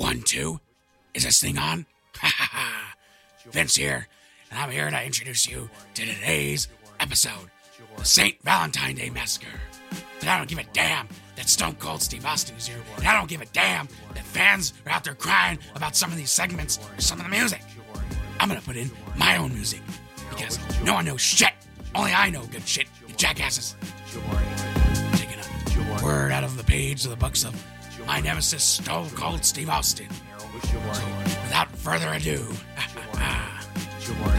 One, two. Is this thing on? Ha ha ha. Vince here, and I'm here to introduce you to today's episode the St. Valentine Day Massacre. But I don't give a damn that Stone Cold Steve Austin is here, and I don't give a damn that fans are out there crying about some of these segments or some of the music. I'm gonna put in my own music because no one knows shit. Only I know good shit, you jackasses. Taking a word out of the page of the books of my nemesis, Stone Cold Steve Austin. So, without further ado, the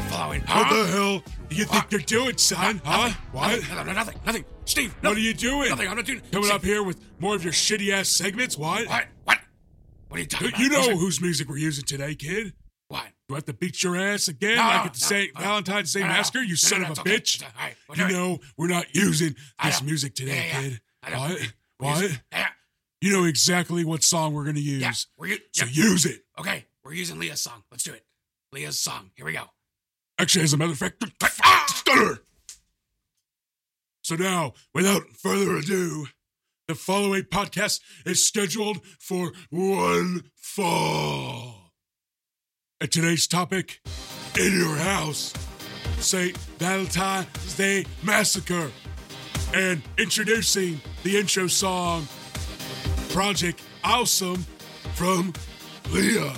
following. What Huh? the hell do you think you're doing, son? Huh? Nothing, What? Nothing, nothing, nothing, nothing. Steve, What no, are you doing? Nothing, I'm not doing. Coming Steve, up here with more of your shitty ass segments? What? What? What? What are you talking about? You know whose music we're using today, kid. What? Do I have to beat your ass again No, like at the no, Valentine's Day Massacre, you son of a okay. bitch? Right. You know we're not using this music today, kid. What? What? You know exactly what song we're gonna use. yeah. We're u- So yeah. use it. Okay, we're using Leah's song. Let's do it. Leah's song. Here we go. Actually, as a matter of fact, Ah! stutter. So now, without further ado, the following podcast is scheduled for one fall. And today's topic, in your house, St. Valentine's Day Massacre. And introducing the intro song, Project Awesome from Leah.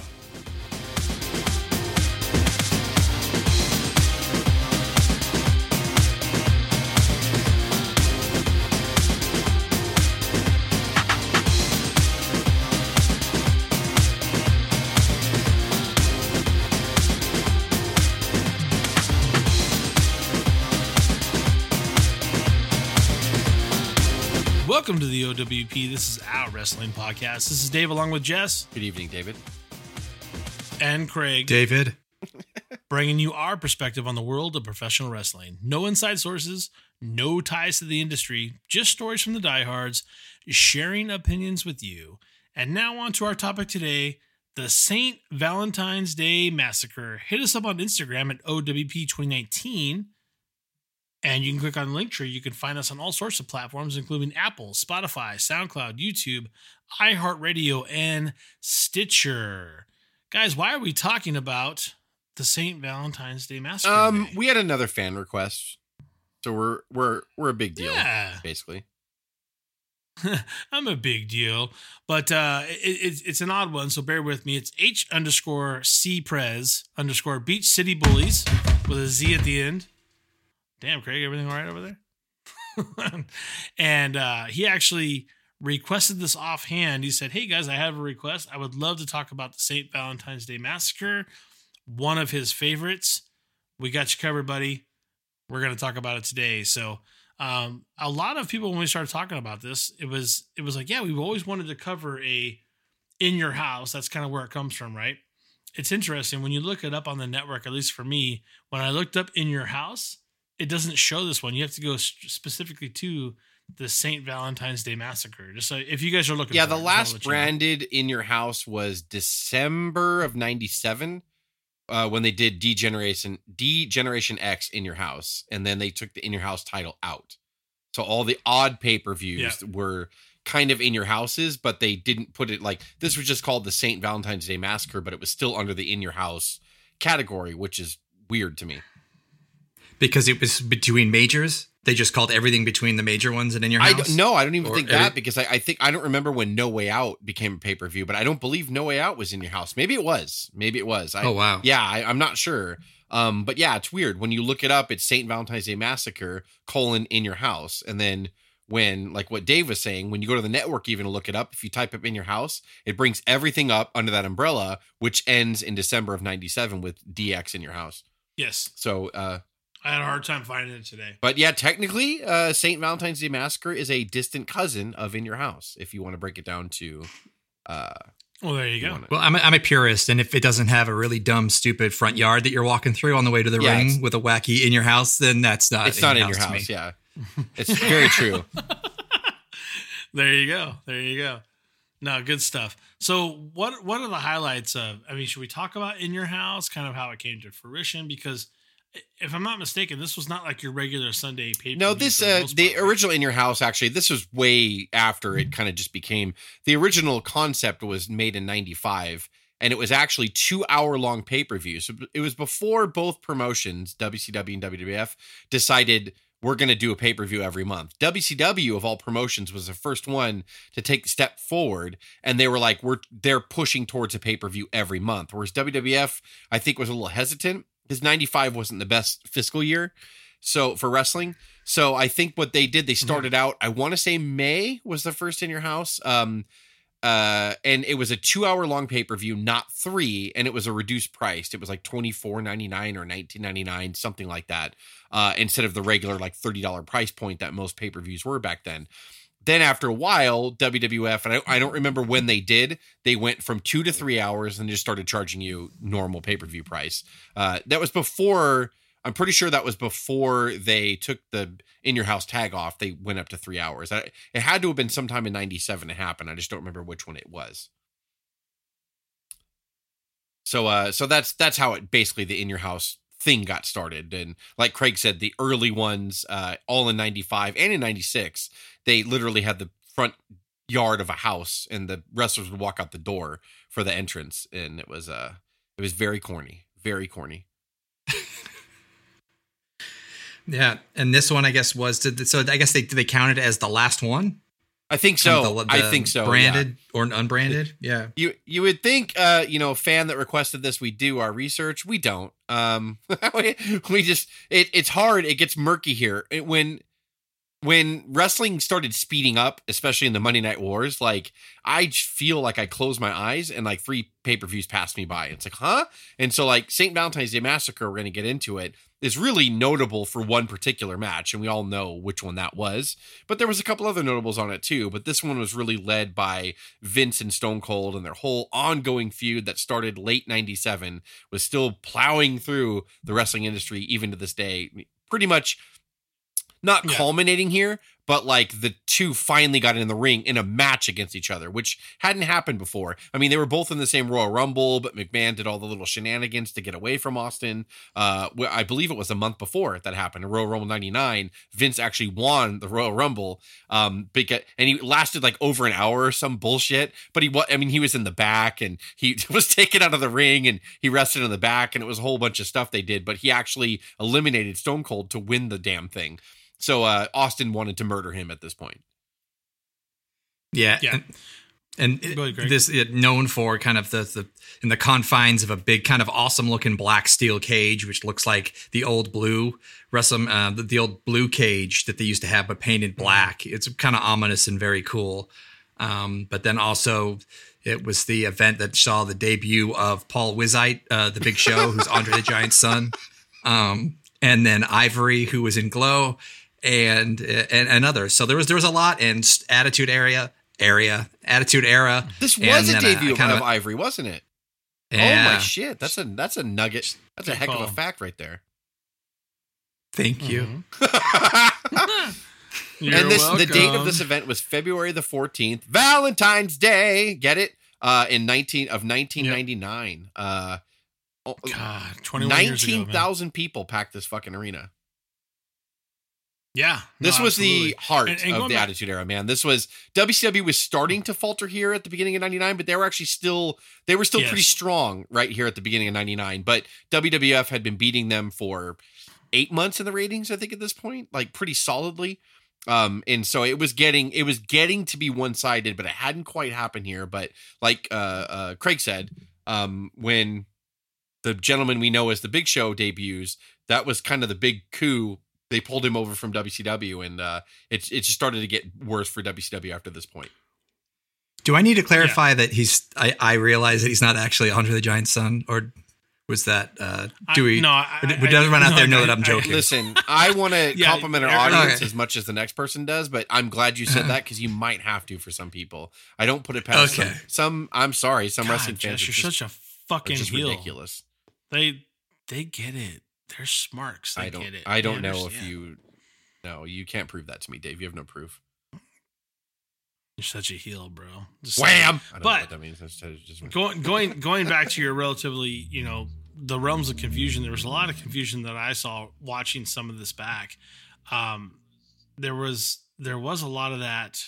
OWP. This is our wrestling podcast. This is Dave along with Jess Good evening, David. and Craig, David. bringing you our perspective on the world of professional wrestling. No inside sources, no ties to the industry, just stories from the diehards, sharing opinions with you. And now on to our topic today the St. Valentine's Day Massacre. Hit us up on Instagram at OWP2019. And you can click on the link tree. You can find us on all sorts of platforms, including Apple, Spotify, SoundCloud, YouTube, iHeartRadio, and Stitcher. Guys, why are we talking about the St. Valentine's Day Massacre? Um, today? we had another fan request, so we're we're we're a big deal, yeah, basically. I'm a big deal, but uh, it, it's it's an odd one. So bear with me. It's H underscore C Prez underscore Beach City Bullies with a Z at the end. Damn, Craig, everything all right over there? and uh, he actually requested this offhand. He said, "Hey guys, I have a request. I would love to talk about the St. Valentine's Day Massacre, one of his favorites. We got you covered, buddy. We're going to talk about it today." So um, a lot of people when we started talking about this, it was it was like, yeah, we've always wanted to cover a in your house. That's kind of where it comes from, right? It's interesting when you look it up on the network. At least for me, when I looked up in your house, it doesn't show this one. You have to go specifically to the Saint Valentine's Day Massacre. Just so if you guys are looking, Yeah, the it, last let you know. branded in your house was December of '97, uh, when they did D-Generation D-Generation X in your house, and then they took the in your house title out. So all the odd pay per views were kind of in your houses, but they didn't put it like this was just called the Saint Valentine's Day Massacre, but it was still under the in your house category, which is weird to me. Because it was between majors. They just called everything between the major ones and in your I house. don't, no, I don't even Or think edit- that because I, I think I don't remember when No Way Out became a pay per view, but I don't believe No Way Out was in your house. Maybe it was. Maybe it was. I, Oh wow. Yeah, I, I'm not sure. Um, but yeah, it's weird when you look it up. It's Saint Valentine's Day Massacre colon in your house, and then when like what Dave was saying, when you go to the network even to look it up, if you type up in your house, it brings everything up under that umbrella, which ends in December of '97 with DX in your house. Yes, So, uh, I had a hard time finding it today. but yeah, technically, uh, Saint Valentine's Day Massacre is a distant cousin of In Your House, if you want to break it down to. Uh, Well, there you you go. wanna- Well, I'm a, I'm a purist, and if it doesn't have a really dumb, stupid front yard that you're walking through on the way to the Yeah, ring with a wacky in your house, then that's not. it's not in your to house, yeah. It's very true. There you go. There you go. No, good stuff. So, what what are the highlights of? I mean, should we talk about in your house, kind of how it came to fruition? Because if I'm not mistaken, this was not like your regular Sunday paper. No, this uh the original. in your house actually this was way after it kind of just became the original concept was made in 95 and it was actually 2 hour long pay-per-view. So it was before both promotions, WCW and WWF decided we're going to do a pay-per-view every month. WCW of all promotions was the first one to take the step forward and they were like we're they're pushing towards a pay-per-view every month. Whereas WWF I think was a little hesitant because 95 wasn't the best fiscal year so for wrestling. So i think what they did they started out i want to say may was the first in your house um uh and it was a two hour long pay-per-view not three and it was a reduced price. It was like 24.99 or 19.99 something like that uh instead of the regular like $30 price point that most pay-per-views were back then then after a while, WWF, and I, I, don't remember when they did, they went from two to three hours and just started charging you normal pay per view price. Uh, that was before, I'm pretty sure that was before they took the in your house tag off. They went up to three hours. I, it had to have been sometime in 97 to happen. I just don't remember which one it was. So, uh, so that's that's how it basically the in your house thing got started. And like Craig said, the early ones, uh, all in 95 and in 96, they literally had the front yard of a house and the wrestlers would walk out the door for the entrance. And it was, uh, it was very corny, very corny. yeah. And this one, I guess, was, did, so I guess they, they counted as the last one? I think so. Kind of the- I think so. Branded or unbranded? Yeah. You you would think uh you know a fan that requested this we do our research we don't um we, we just it it's hard it gets murky here it, when when wrestling started speeding up especially in the Monday Night Wars like I feel like I close my eyes and like three pay-per-views passed me by. It's like huh? And so like St. Valentine's Day Massacre we're going to get into it is really notable for one particular match and we all know which one that was. But there was a couple other notables on it too but this one was really led by Vince and Stone Cold and their whole ongoing feud that started late 97 was still plowing through the wrestling industry even to this day. Pretty much not Yeah. culminating here but like the two finally got in the ring in a match against each other which hadn't happened before i mean they were both in the same royal rumble but mcmahon did all the little shenanigans to get away from austin uh i believe it was a month before that happened in royal rumble 99 vince actually won the royal rumble um because and he lasted like over an hour or some bullshit but he was i mean he was in the back and he was taken out of the ring and he rested in the back and it was a whole bunch of stuff they did but he actually eliminated stone cold to win the damn thing so uh austin wanted to murder him at this point Yeah. Yeah. And, and it- Go ahead, Greg. this it, known for kind of the, the in the confines of a big kind of awesome looking black steel cage, which looks like the old blue wrestle uh, the, the old blue cage that they used to have, but painted black. It's kind of ominous and very cool. Um, but then also it was the event that saw the debut of Paul Wight, uh, the Big Show, who's Andre the Giant's son, um, and then Ivory, who was in Glow, and and, and others. So there was there was a lot in Attitude Area area Attitude Era. this was a then debut kind of, ivory wasn't it oh my shit that's a that's a nugget that's a Good heck of a fact right there Thank you. You're and this the date of this event was February the 14th, Valentine's Day. Get it? Uh in 19 of 1999. Uh oh, God, 21 years 19,000 people packed this fucking arena. Yeah, This no, was absolutely. the heart And- and of the back- Attitude Era, man. This was WCW was starting to falter here at the beginning of 99, but they were actually still they were still Yes. pretty strong right here at the beginning of 99, but WWF had been beating them for 8 months in the ratings, I think at this point, like pretty solidly. Um and so it was getting it was getting to be one-sided, but it hadn't quite happened here, but like uh uh Craig said, um when the gentleman we know as the Big Show debuts, that was kind of the big coup they pulled him over from WCW, and uh, it it just started to get worse for WCW after this point. Do I need to clarify that he's? I, I realize that he's not actually Andre the Giant's son, or was that? Uh, do I- we? no, I- or I- does everyone out no, there know I- that I'm I- joking? Listen, I want to Yeah, compliment our audience Okay. as much as the next person does, but I'm glad you said that because you might have to for some people. I don't put it past Okay. some. Some I'm sorry, some God, wrestling fans Jess, are you're just, such a are fucking just heel. ridiculous. They they get it. They're smarks. They I don't. get it. I don't know if you. No, you can't prove that to me, Dave. You have no proof. You're such a heel, bro. Just Wham! I don't know But- what that means. Just- going going going back to your relatively you know the realms of confusion. There was a lot of confusion that I saw watching some of this back. Um, there was there was a lot of that.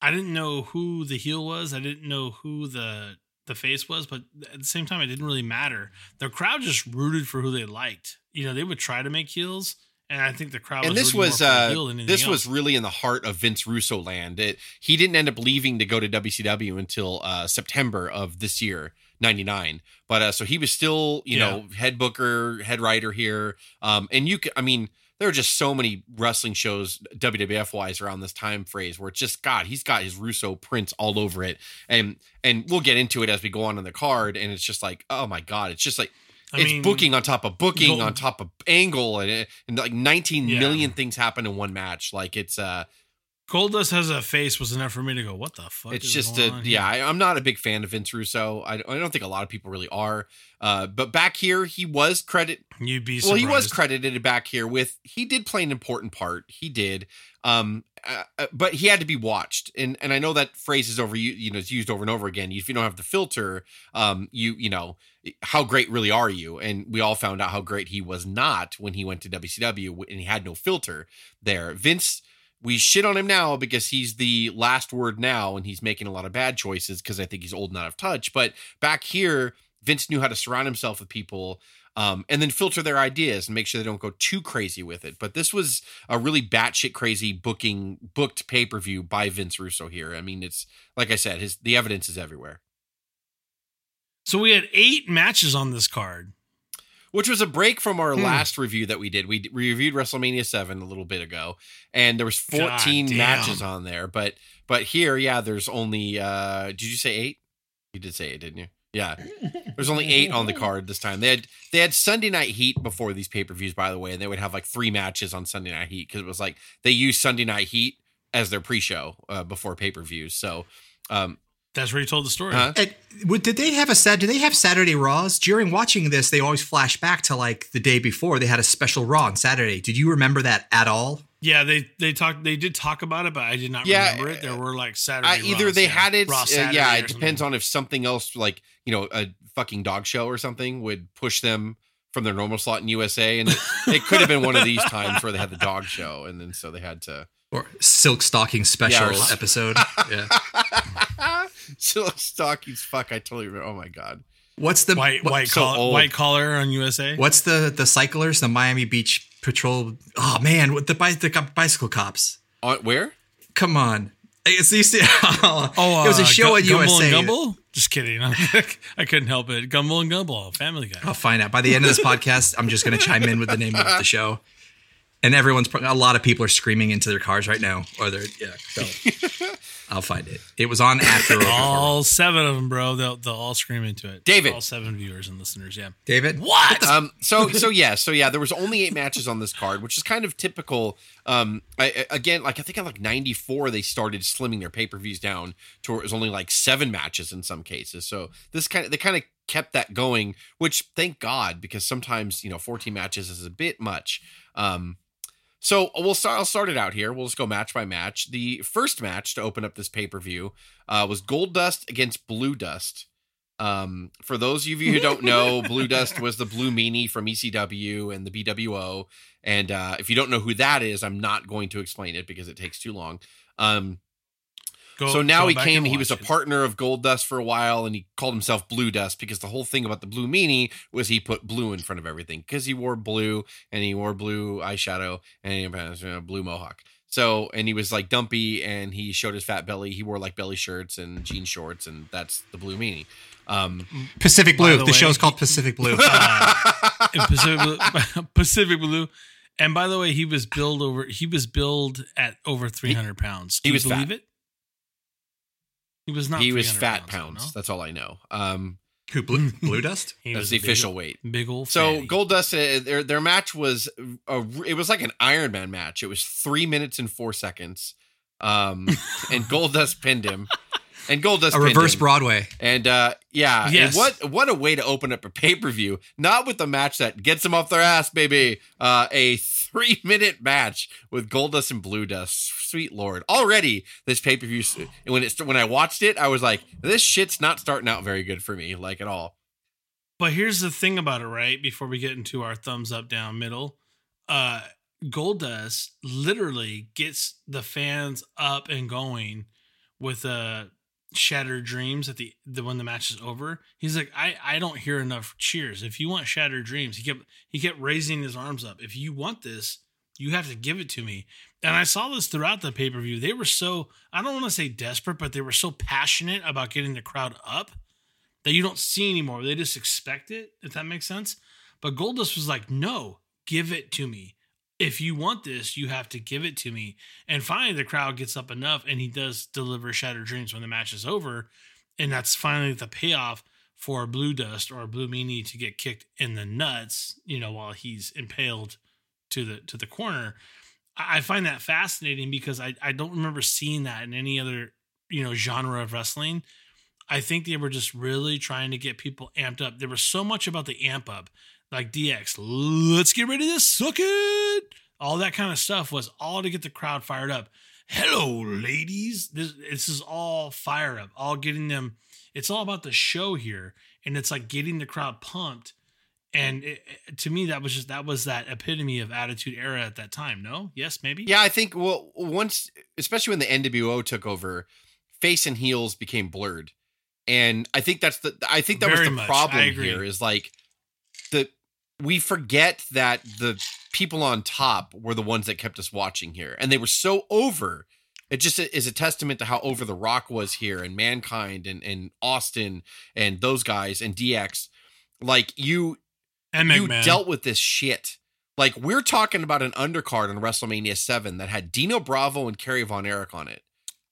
I didn't know who the heel was. I didn't know who the the face was, but at the same time, it didn't really matter. The crowd just rooted for who they liked. You know, they would try to make heels, and I think the crowd. and was this was uh, this anything was really in the heart of Vince Russo land. It, he didn't end up leaving to go to WCW until uh, September of this year, '99. But uh, so he was still, you Yeah. know, head booker, head writer here. Um, and you, I mean, there are just so many wrestling shows WWF wise around this time phrase where it's just God, he's got his Russo prints all over it, and and we'll get into it as we go on in the card. And it's just like, oh my God, it's just like I it's mean, booking on top of booking on top of angle and, and like 19 Yeah. million things happen in one match like it's uh Goldust has a face was enough for me to go, what the fuck? it's just a yeah I, i'm not a big fan of vince russo. I, I don't think a lot of people really are. Uh but back here he was credit You'd be well he was credited back here with he did play an important part. He did. Um uh, uh, but he had to be watched. And and i know that phrase is over you you know it's used over and over again. If you don't have the filter um you you know how great really are you? And we all found out how great he was not when he went to wcw and he had no filter there. Vince we shit on him now because he's the last word now and he's making a lot of bad choices because i think he's old and out of touch but back here vince knew how to surround himself with people um, and then filter their ideas and make sure they don't go too crazy with it. But this was a really batshit crazy booking booked pay per view by Vince Russo here. I mean, it's like I said, his the evidence is everywhere, So we had eight matches on this card. Which was a break from our Hmm. last review that we did. We, reviewed WrestleMania seven a little bit ago, and there was fourteen matches on there. But but here, yeah, there's only. uh Did you say eight? You did say eight, didn't you? Yeah, there's only eight on the card this time. They had they had Sunday Night Heat before these pay per views, by the way, and they would have like three matches on Sunday Night Heat because it was like they used Sunday Night Heat as their pre show uh, before pay per views. So, um, That's where you told the story. huh? And did they have a sad? Do they have Saturday Raws? During watching this, they always flash back to like the day before. They had a special Raw on Saturday. Did you remember that at all? Yeah, they they talked they did talk about it, but I did not Yeah, remember it. There were like Saturday. I, either Raws, they yeah. had it, Raw uh, yeah. It depends something. on if something else, like you know, a fucking dog show or something, would push them from their normal slot in USA, and it, it could have been one of these times where they had the dog show, and then so they had to. Or Silk Stalking special Yeah, episode? yeah. Silk Stalkings, fuck! I totally remember. Oh my god. What's the white what- white so collar white collar on USA. What's the the cyclers? The Miami Beach Patrol. Oh man, what the, bi- the bicycle cops? On, where? Come on. It's these. Oh, Oh, it was a uh, show Gu- on Gumble USA. and Gumble. Just kidding. I couldn't help it. Gumble and Gumble, Family Guy. I'll find out by the end of this podcast. I'm just going to chime in with the name of the show, and everyone's a lot of people are screaming into their cars right now, or they're yeah. So I'll find it. It was on after. All seven of them, bro. They'll they'll all scream into it. David. all seven viewers and listeners. Yeah. David. What? um so so yeah so yeah there was only eight matches on this card which is kind of typical um I, I- again like i think in like 94 they started slimming their pay-per-views down to where it was only like seven matches in some cases so this kind of they kind of kept that going which thank god because sometimes you know 14 matches is a bit much um so we'll start. I'll start it out here. We'll just go match by match. The first match to open up this pay per view uh, was Goldust against Blue Dust. Um, for those of you who don't know, Blue Dust was the Blue Meanie from ECW and the BWO. And uh, if you don't know who that is, I'm not going to explain it because it takes too long. Um, Go- so now he came. He was a partner of Goldust for a while, and he called himself Blue Dust because the whole thing about the Blue Meanie was he put blue in front of everything because he wore blue and he wore blue eyeshadow and he had a blue mohawk. So and he was like dumpy and he showed his fat belly. He wore like belly shirts and jean shorts, and that's the Blue Meanie. Um, Pacific Blue. the The, way, show's called Pacific Blue. Uh, Pacific Blue, Pacific Blue. And by the way, he was billed over. He was billed at over three hundred pounds. Do he you was fat. believe it? He was not. he was fat though, pounds. no? That's all I know. Um, Who Blue, Blue Dust? He that's was the a big official weight. Big old. So Goldust. uh, their their match was a, it was like an Iron Man match. It was three minutes and four seconds, um, and Goldust pinned him, and Goldust A pinned reverse him. Broadway. And uh, yeah, and Yes. what what a way to open up a pay per view! Not with the match that gets them off their ass, baby. Uh, a three minute match with Goldust and Blue Dust. Sweet lord! Already this pay per view when when I watched it, I was like, this shit's not starting out very good for me, like at all. But here's the thing about it, right? Before we get into our thumbs up, down, middle, uh, Goldust literally gets the fans up and going with uh shattered dreams at the, the when the match is over. He's like, I I don't hear enough cheers. If you want shattered dreams, he kept he kept raising his arms up. If you want this, you have to give it to me. And I saw this throughout the pay per view. They were so I don't want to say desperate, but they were so passionate about getting the crowd up that you don't see anymore. They just expect it, if that makes sense. But Goldust was like, no, give it to me. If you want this, you have to give it to me. And finally, the crowd gets up enough, and he does deliver Shattered Dreams when the match is over. And that's finally the payoff for Blue Dust or Blue Meanie to get kicked in the nuts, you know, while he's impaled to the to the corner. I find that fascinating because I, I don't remember seeing that in any other, you know, genre of wrestling. I think they were just really trying to get people amped up. There was so much about the amp up, like DX, let's get ready to suck it. All that kind of stuff was all to get the crowd fired up. Hello, ladies. This, this is all fire up, all getting them. It's all about the show here. And it's like getting the crowd pumped. And it, to me, that was just, that was that epitome of attitude era at that time. No? Yes, maybe? Yeah, I think well once especially when the NWO took over, face and heels became blurred. And I think that's the I think that Very was the much. Problem here is like we forget that the people on top were the ones that kept us watching here and they were so over it just is a testament to how over the rock was here and mankind and and austin and those guys and dx like you And you McMahon. dealt with this shit. Like we're talking about an undercard on WrestleMania 7 that had Dino Bravo and Kerry Von Erich on it.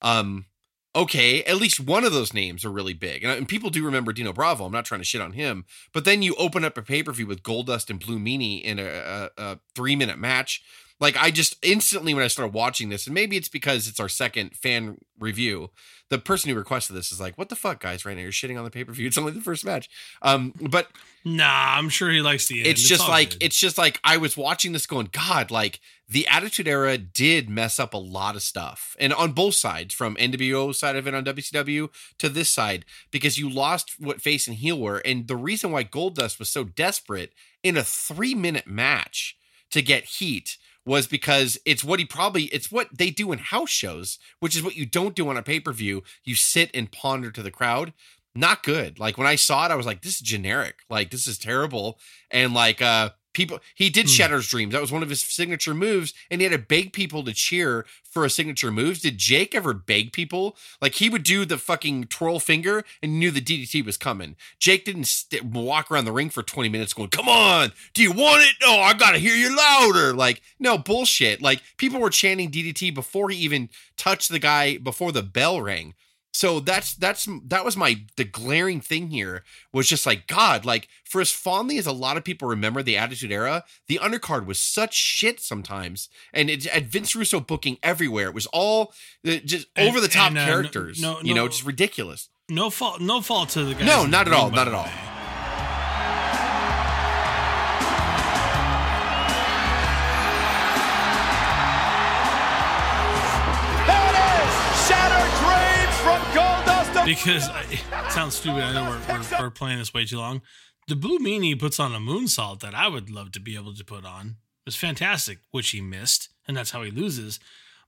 Um okay, at least one of those names are really big. And, uh, and people do remember Dino Bravo. I'm not trying to shit on him, but then you open up a pay-per-view with Goldust and Blue Meanie in a, a, a 3-minute match. Like I just instantly when I started watching this, and maybe it's because it's our second fan review, the person who requested this is like, "What the fuck, guys? Right now you're shitting on the pay per view. It's only the first match." Um, but Nah, I'm sure he likes the end. it's just like good. it's just like I was watching this going, God, like the Attitude Era did mess up a lot of stuff, and on both sides, from NWO side of it on WCW to this side, because you lost what face and heel were, and the reason why Goldust was so desperate in a three minute match to get heat was because it's what he probably it's what they do in house shows, which is what you don't do on a pay per view. You sit and ponder to the crowd not good. Like when I saw it, I was like, this is generic. Like this is terrible. And like uh people he did Hmm. Shattered Dreams. That was one of his signature moves, and he had to beg people to cheer for a signature moves. Did Jake ever beg people? Like he would do the fucking twirl finger and knew the DDT was coming. Jake didn't st- walk around the ring for 20 minutes going, "Come on, do you want it? No, I got to hear you louder." Like, no bullshit. Like people were chanting DDT before he even touched the guy before the bell rang. So that's that's that was my the glaring thing here was just like God, like for as fondly as a lot of people remember the Attitude Era, the undercard was such shit sometimes, and it had Vince Russo booking everywhere. It was all uh, just And- over the top and, uh, no- characters, no- you know, no- just ridiculous. no fault. No fault to the guy. No, not at all, not at all. Because I, it sounds stupid. I know we're, we're, we're playing this way too long. The Blue Meanie puts on a moonsault that I would love to be able to put on. It was fantastic, which he missed, and that's how he loses.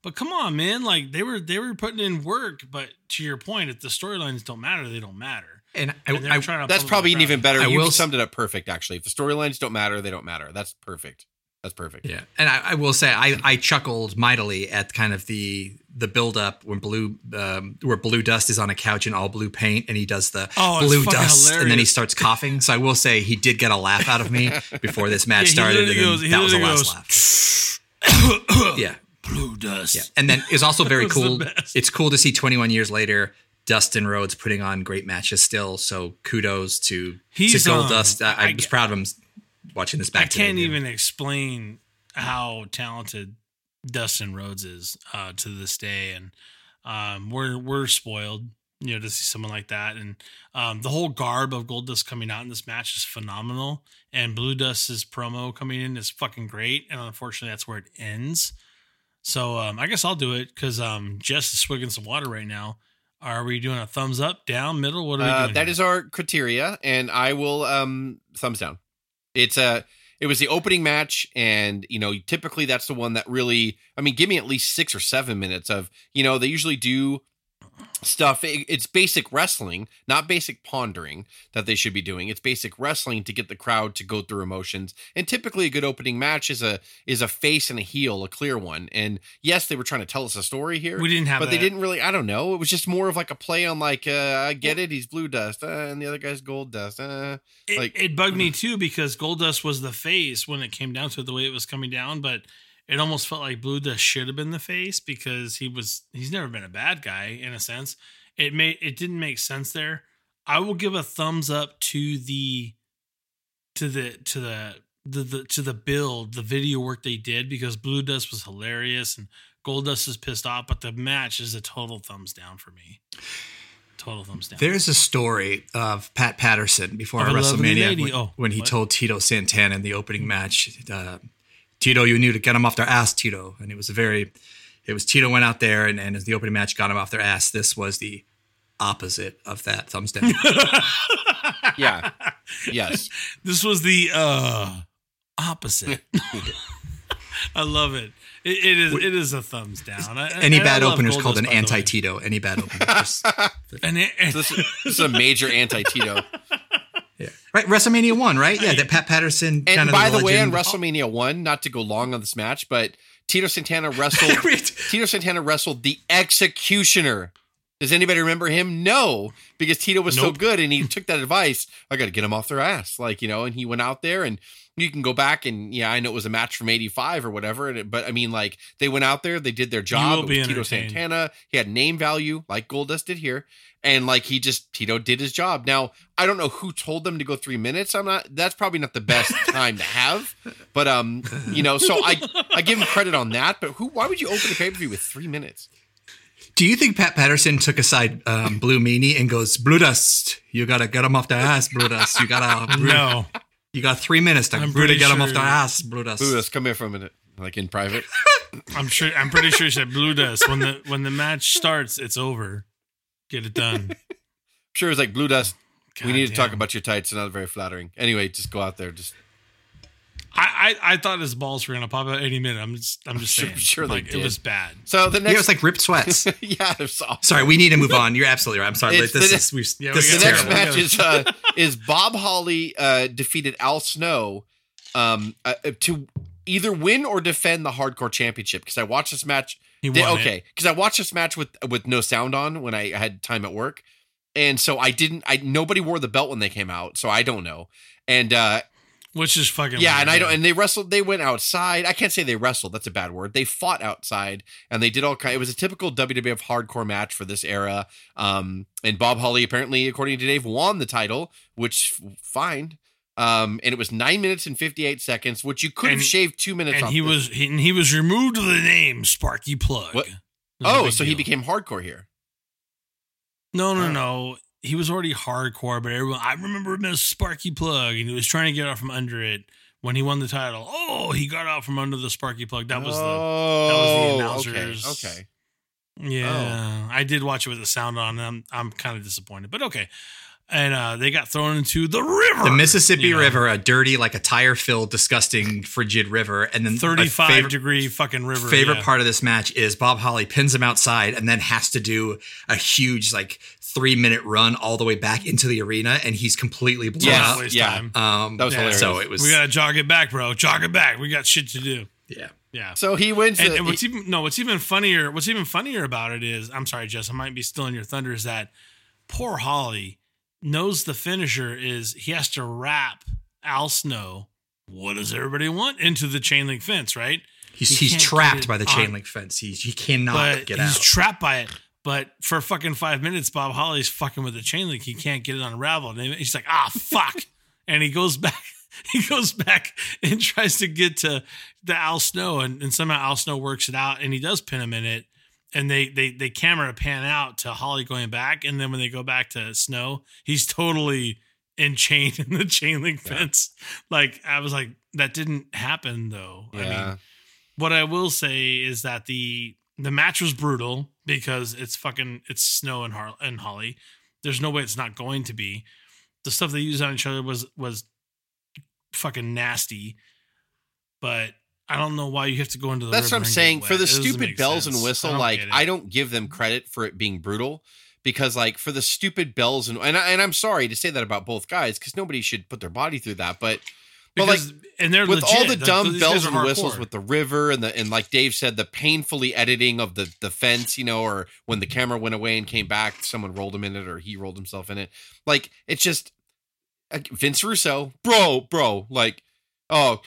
But come on, man! Like they were they were putting in work. But to your point, if the storylines don't matter, they don't matter. And I, And they're I, trying to That's probably the an even better. I you will summed it up perfect, actually. If the storylines don't matter, they don't matter. That's perfect. That's perfect. Yeah, and I, I will say I, I chuckled mightily at kind of the the build up when blue um, where blue dust is on a couch in all blue paint and he does the Oh, blue fucking dust and then he starts coughing. So I will say he did get a laugh out of me before this match Yeah, started, and goes- that was the literally last laugh. yeah, Blue dust. yeah, and then it's also very It was the cool. It's cool to see 21 years later. Dustin Rhodes putting on great matches still, so kudos to He's, to Gold um, Dust. I, I, I was proud of him watching this back. I can't today, even explain how talented Dustin Rhodes is uh, to this day, and um, we're we're spoiled, you know, to see someone like that. And um, the whole garb of Goldust coming out in this match is phenomenal, and Blue Dust's promo coming in is fucking great. And unfortunately, that's where it ends. So um, I guess I'll do it because um, Jess is swigging some water right now. Are we doing a thumbs up, down, middle? What are we Uh, doing? that here? is our criteria, and I will um thumbs down. It's a it was the opening match, and you know typically that's the one that really. I mean, give me at least six or seven minutes of you know they usually do stuff. It- It's basic wrestling, not basic pondering that they should be doing. It's basic wrestling to get the crowd to go through emotions. And typically, a good opening match is a is a face and a heel, a clear one. And yes, they were trying to tell us a story here we didn't have but they didn't really. I don't know. It was just more of like a play on like, uh, I get it. He's blue dust, uh, and the other guy's Goldust. Uh. It, like- it bugged me too because gold dust was the face when it came down to it, the way it was coming down, but it almost felt like Blue Dust should have been the face because he was he's never been a bad guy in a sense. It made it didn't make sense there. I will give a thumbs up to the to the to the the, the to the build, the video work they did because Blue Dust was hilarious and Goldust is pissed off, but the match is a total thumbs down for me. Total thumbs down. There's a story of Pat Patterson before Of WrestleMania when, Oh, when he what? told Tito Santana in the opening match, uh, Tito, you knew to get him off their ass, Tito. And it was a very, it was Tito went out there and, and as the opening match got him off their ass. This was the opposite of that thumbs down. Yeah. yes. This was the uh opposite. I love it. It, it is. It is a thumbs down. I, Any I bad opener is called an by the way. anti Tito. Any bad opener. Just- And This, is- this is a major anti Tito. Yeah. Right. WrestleMania one, right? Yeah. That Pat Patterson. And kind of by the, way, on. WrestleMania one, not to go long on this match, but Tito Santana wrestled. Tito Santana wrestled the Executioner. Does anybody remember him? No, because Tito was so good and he took that advice. I got to get him off their ass, like you know. And he went out there, and you can go back and yeah, I know it was a match from '85 or whatever, and it, but I mean, like they went out there, they did their job. will It be was Tito. Santana. He had name value, like Goldust did here, and like he just Tito did his job. Now I don't know who told them to go three minutes. I'm not. That's probably not the best time to have, but um, you know, so I I give him credit on that. But who? Why would you open a pay per view with three minutes? Do you think Pat Patterson took aside um, Blue Meanie and goes, Blue Dust, you gotta get him off the ass, Blue Dust. You gotta, no, you got three minutes to I'm really pretty get him off sure- their ass, Blue Dust. Blue Dust, come here for a minute, like in private. I'm sure. I'm pretty sure he said Blue Dust when the when the match starts. It's over. Get it done. I'm sure, it's like Blue Dust. we God need to talk about your tights. They're not very flattering. Anyway, just go out there. Just I, I I thought his balls were gonna pop out any minute. I'm just I'm just Sure- saying. sure they like, did. It was bad. so the yeah, next. it was like ripped sweats. yeah, it's awesome. Sorry, we need to move on. You're absolutely right. I'm sorry. It's Like, this the- is we, Yeah, this we is the next match is uh, is Bob Holly uh, defeated Al Snow um, uh, to either win or defend the Hardcore Championship. Because I watched this match. He Did- won. okay, because I watched this match with with no sound on when I had time at work, and so I didn't. I nobody wore the belt when they came out, so I don't know. And uh, which is fucking yeah, weird, and I don't. And they wrestled. They went outside. I can't say they wrestled. That's a bad word. They fought outside, and they did all kind. It was a typical WWF hardcore match for this era. Um, and Bob Holly apparently, according to Dave, won the title, which fine. Um, and it was nine minutes and fifty eight seconds, which you could have shaved two minutes. and off he this. was he, and he was removed the name Sparky Plugg. What? It was a Oh, so he became hardcore here. No, no, Oh. no. He was already hardcore, but everyone I remember him as Sparky Plugg, and he was trying to get out from under it when he won the title. Oh, he got out from under the Sparky Plugg. That was the oh, announcers. Okay, okay. yeah. Oh. I did watch it with the sound on. And I'm I'm kind of disappointed, but okay. And uh, they got thrown into the river, The Mississippi you know, River, a dirty, like a tire filled, disgusting, frigid river. And then 35 favorite, degree fucking river. favorite yeah. part of this match is Bob Holly pins him outside and then has to do a huge, like, three minute run all the way back into the arena. And he's completely blown Yes. Not up. waste yeah. time. Um, That was Yeah. hilarious. So it was, we gotta jog it back, bro. Jog it back. We got shit to do. yeah. Yeah. So he wins. And, the- and what's even no, what's even funnier, what's even funnier about it is, I'm sorry, Jess, I might be still in your thunder. Is that poor Holly knows the finisher is he has to wrap Al Snow. What does everybody want into the chain link fence, right? He's, He he's trapped by the chain link fence. He's, he cannot but get he's out. He's trapped by it. But for fucking five minutes, Bob Holly's fucking with the chain link. He can't get it unraveled. And he's like, ah, fuck. and he goes back. He goes back and tries to get to the Al Snow, and, and somehow Al Snow works it out, and he does pin him in it. And they they they camera pan out to Holly going back, and then when they go back to Snow, he's totally enchained in the chain link fence. Like I was like, that didn't happen though. I mean, what I will say is that the the match was brutal because it's fucking it's snow and Har- and Holly. There's no way it's not going to be. The stuff they used on each other was was fucking nasty, but I don't know why you have to go into the. That's what I'm saying. For the It stupid bells sense. and whistle, don't like. I don't give them credit for it being brutal because, like, for the stupid bells and and, I, and I'm sorry to say that about both guys because nobody should put their body through that, but but like Because- and they're with legit. all the dumb guys bells and whistles with the river and the and like Dave said, the painfully editing of the the fence, you know, or when the camera went away and came back, someone rolled him in it or he rolled himself in it. Like it's just like, Vince Russo, bro, bro, like oh.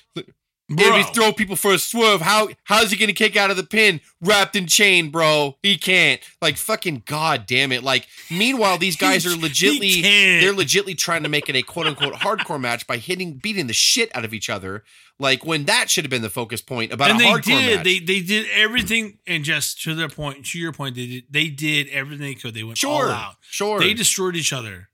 Bro. If he throw people for a swerve, how how's he gonna kick out of the pin wrapped in chain, bro? He can't. Like fucking god damn it. Like meanwhile, these guys are legitly they're legitly trying to make it a quote unquote hardcore match by hitting beating the shit out of each other. Like when that should have been the focus point about and a they hardcore did. match. They they did everything. And just to their point, to your point, they did they did everything they could. They went sure, all out. sure. They destroyed each other.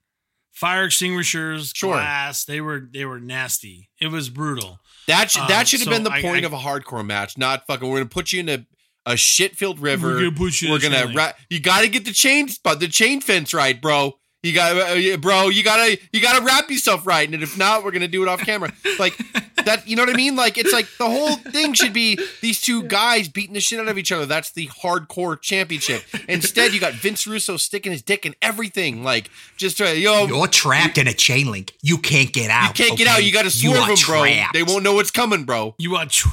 Fire extinguishers, Sure. glass. They were they were nasty. It was brutal. That should um, that should have so been the I- point I- of a hardcore match, not fucking. We're gonna put you in a a shit filled river. We're gonna put you We're gonna ra- you got to get the chain spot, the chain fence right, bro. You got, uh, bro. You gotta, you gotta wrap yourself right, and if not, we're gonna do it off camera. Like that, you know what I mean? Like it's like the whole thing should be these two guys beating the shit out of each other. That's the hardcore championship. Instead, you got Vince Russo sticking his dick in everything. Like just uh, yo, You're trapped in a chain link. You can't get out. you can't get out. You got to You swerve are them, bro. trapped. They won't know what's coming, bro. You watch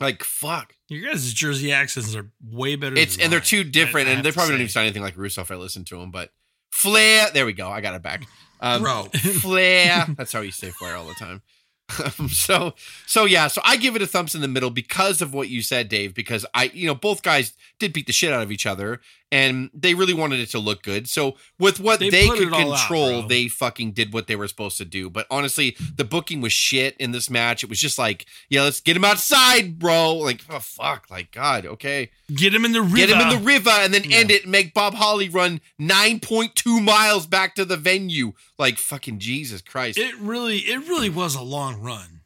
Like fuck. your guys' Jersey accents are way better. It's and they're too different, I- I and they probably don't even sound anything like Russo if I listen to them. But Flair, there we go. I got it back. Um, Bro. Flair. That's how you say Flair all the time. Um, so so yeah, so I give it a thumbs in the middle because of what you said, Dave. Because I, you know, both guys did beat the shit out of each other, and they really wanted it to look good. So with what They they, could all out, control, they fucking did what they were supposed to do. But honestly, the booking was shit in this match. It was just like, yeah, let's get him outside, bro. Like, oh fuck, like God, okay. Get him in the river. Get him in the river and then Yeah. end it and make Bob Holly run 9.2 miles back to the venue. Like fucking Jesus Christ. It really, it really was a long run.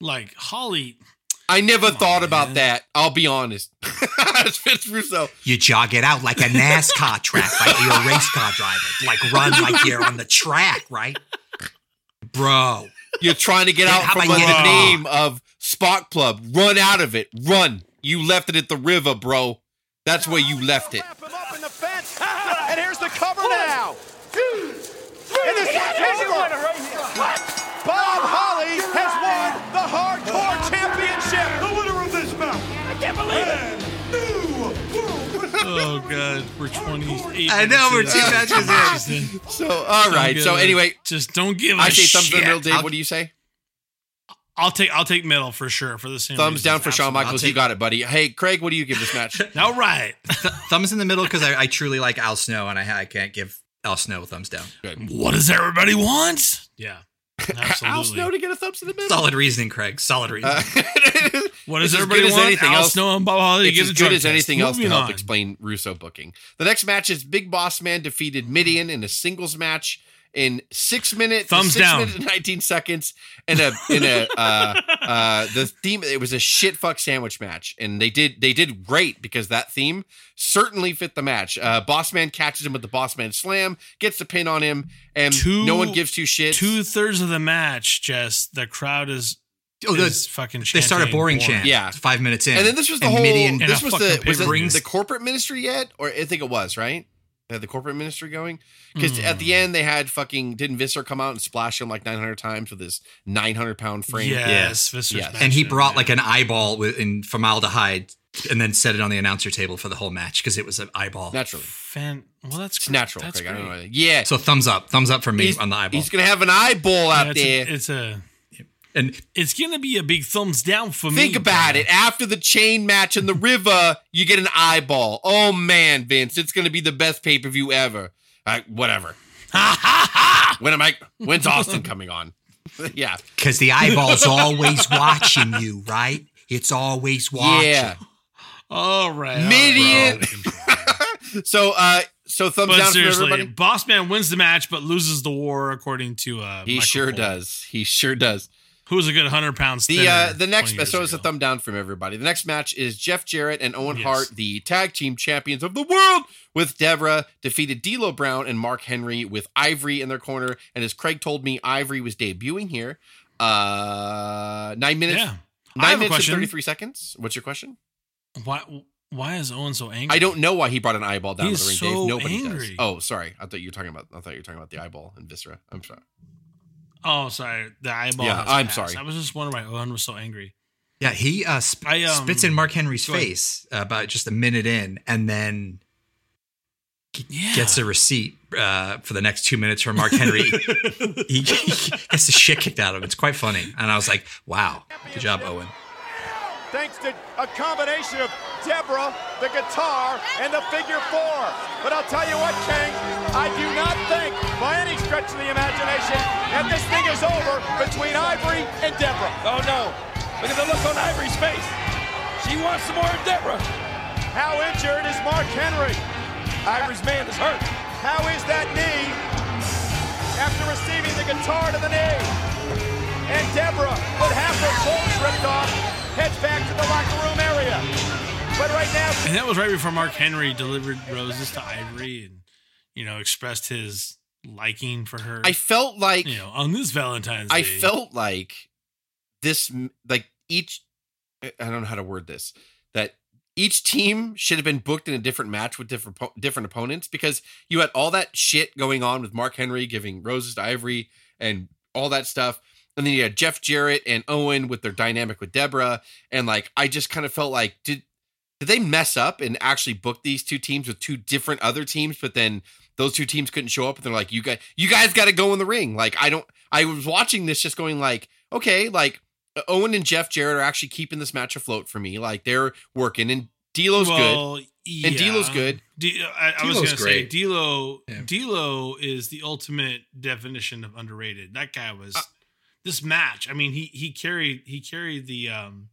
Like Holly, I never Come on, thought about man. that. I'll be honest. It's Vince Russo. You jog it out like a NASCAR track, like you're a race car driver. Like run like you're on the track, right? Bro. You're trying to get out from under the name of Spark Plug. Run out of it. Run. You left it at the river, bro. That's where you left it. Wrap him up in the fence. and here's the cover now. And this one's over. Bob Holly has won the Hardcore believe it. Oh god, we're twenty eight. I know, we're two matches in. So, all right. So, anyway, just don't give. I a say thumbs in the middle, Dave. I'll- What do you say? I'll take I'll take middle for sure for the same. Thumbs reasons. down for Shawn Michaels. I'll You got it, buddy. Hey, Craig, what do you give this match? All right. Th- thumbs in the middle because I, I truly like Al Snow and I, I can't give Al Snow a thumbs down. what does everybody want? Yeah, absolutely. Al Snow to get a thumbs in the middle. Solid reasoning, Craig. Solid reasoning. Uh, What does It's everybody want? anything Al else. Snow and Bob Holly it's get as good drug as test. anything else to Moving help on. explain Russo booking. The next match is Big Boss Man defeated Mideon in a singles match in six minutes, Thumbs six down. minutes and nineteen seconds. In a in a uh, uh, the theme it was a shit fuck sandwich match, and they did they did great because that theme certainly fit the match. Uh, Boss Man catches him with the Boss Man slam, gets the pin on him, and Two- no one gives two shits. Two thirds of the match, just the crowd is oh, is the, fucking. they started chanting boring Boring. chant. Yeah. Five minutes in. And then this was the And whole. Mideon- this was the was paper the corporate ministry yet, or I think it was right. They had the corporate ministry going because at the hmm. end they had fucking didn't Viscera come out and splash him like 900 times with his 900 pound frame. Yes, Viscera's Yes. and he brought yeah. like an eyeball with, in formaldehyde and then set it on the announcer table for the whole match because it was an eyeball. naturally. Fan. Well, that's It's natural, That's Craig. I don't know. Yeah, So thumbs up, thumbs up for me he's, on the eyeball. he's gonna have an eyeball Yeah, out it's, there. a, it's a. and It's gonna be a big thumbs down for me. Think about bro. it. After the chain match in the river, you get an eyeball. Oh man, Vince, it's gonna be the best pay per view ever. Uh, whatever. when am I? When's Austin coming on? yeah. because the eyeball's always watching you, right? It's always watching. Yeah. All right, all Mideon. So, uh, so thumbs But down for seriously, everybody. Boss Man wins the match, but loses the war, according to uh. He Michael sure Cole. does. He sure does. Who was a good hundred pounds? The uh, the next so it's a ago? thumb down from everybody. The next match is Jeff Jarrett and Owen Yes. Hart, the tag team champions of the world, with Debra defeated D'Lo Brown and Mark Henry with Ivory in their corner. And as Craig told me, Ivory was debuting here. Uh, nine minutes. Yeah. Nine a minutes and thirty three seconds. What's your question? Why? Why is Owen so angry? I don't know why he brought an eyeball down He's to the ring, so Dave. Nobody does. angry. Oh, sorry. I thought you were talking about. I thought you were talking about the eyeball and viscera. I'm sorry. Oh, sorry. The eyeball. Yeah, I'm passed. sorry. I was just wondering why Owen was so angry. Yeah, he uh, sp- I, um, spits in Mark Henry's face about just a minute in, and then Yeah. gets a receipt uh, for the next two minutes from Mark Henry. he, he gets the shit kicked out of him. It's quite funny, and I was like, "Wow, good job, Owen." Thanks to a combination of Debra, the guitar, and the figure four. But I'll tell you what, King, I do not think by any stretch of the imagination that this thing is over between Ivory and Debra. Oh no. Look at the look on Ivory's face. She wants some more of Debra. How injured is Mark Henry? Ivory's man is hurt. How is that knee after receiving the guitar to the knee? And Debra, with half her clothes ripped off, heads back to the locker room area. But right now, And that was right before Mark Henry delivered roses to Ivory and, you know, expressed his liking for her. I felt like you know, on this Valentine's Day. I felt like this, like each, I don't know how to word this, that each team should have been booked in a different match with different different opponents because you had all that shit going on with Mark Henry giving roses to Ivory and all that stuff. And then you had Jeff Jarrett and Owen with their dynamic with Debra. And like, I just kind of felt like, did, did they mess up and actually book these two teams with two different other teams, but then those two teams couldn't show up and they're like, you guys, you guys got to go in the ring. Like, I don't, I was watching this just going like, okay, like Owen and Jeff Jarrett are actually keeping this match afloat for me. Like they're working and D'Lo's good. well, And D'Lo's good. D- I, I was going to say great. D'Lo. Yeah. D'Lo is the ultimate definition of underrated. That guy was this match. I mean, he he carried he carried the um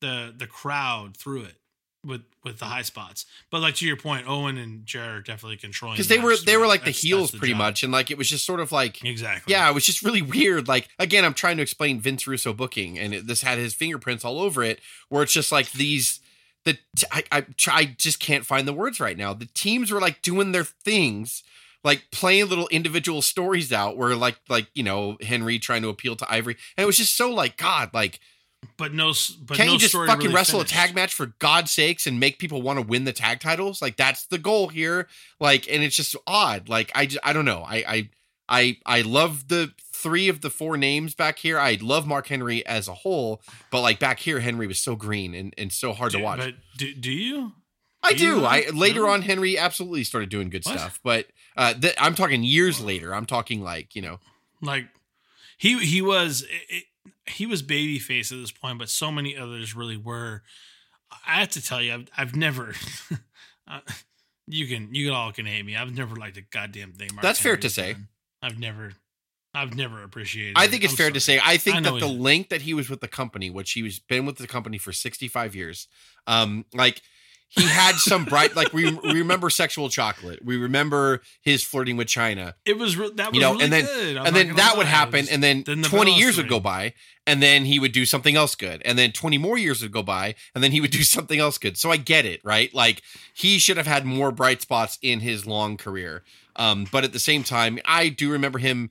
the the crowd through it with with the high spots. But like to your point, Owen and Jarrett are definitely controlling Because the they were, they were like the heels the pretty job. much. And like, it was just sort of like, Exactly. Yeah, it was just really weird. Like again, I'm trying to explain Vince Russo booking, and it, this had his fingerprints all over it. Where it's just like these, the t- I I, I just can't find the words right now. The teams were like doing their things, like playing little individual stories out. Where like like you know Henry trying to appeal to Ivory, and it was just so like God, like But no. But can't no you just fucking really wrestle finished. a tag match for God's sakes and make people want to win the tag titles? Like that's the goal here. Like, and it's just odd. Like I just I don't know. I I I I love the three of the four names back here. I love Mark Henry as a whole, but like back here, Henry was so green and, and so hard Do- to watch. But do, do you? I do you. I later on, Henry absolutely started doing good What? stuff. But uh, th- I'm talking years later. I'm talking like you know. like he he was it, he was babyface at this point, but so many others really were. I have to tell you, I've I've never. uh, you can you all can hate me. I've never liked a goddamn thing. Mark That's fair to say. done. I've never, I've never appreciated. I think it's I'm fair to say. I think I that the he- length that he was with the company, which he was been with the company for 65 years, um, like he had some bright, like we, we remember sexual chocolate. We remember his flirting with Chyna, it was re- that was you know, really and then, good. And then that would happen. And then, then the 20 years would go by and then he would do something else good. And then 20 more years would go by and then he would do something else good. So I get it, right? Like he should have had more bright spots in his long career. Um, but at the same time, I do remember him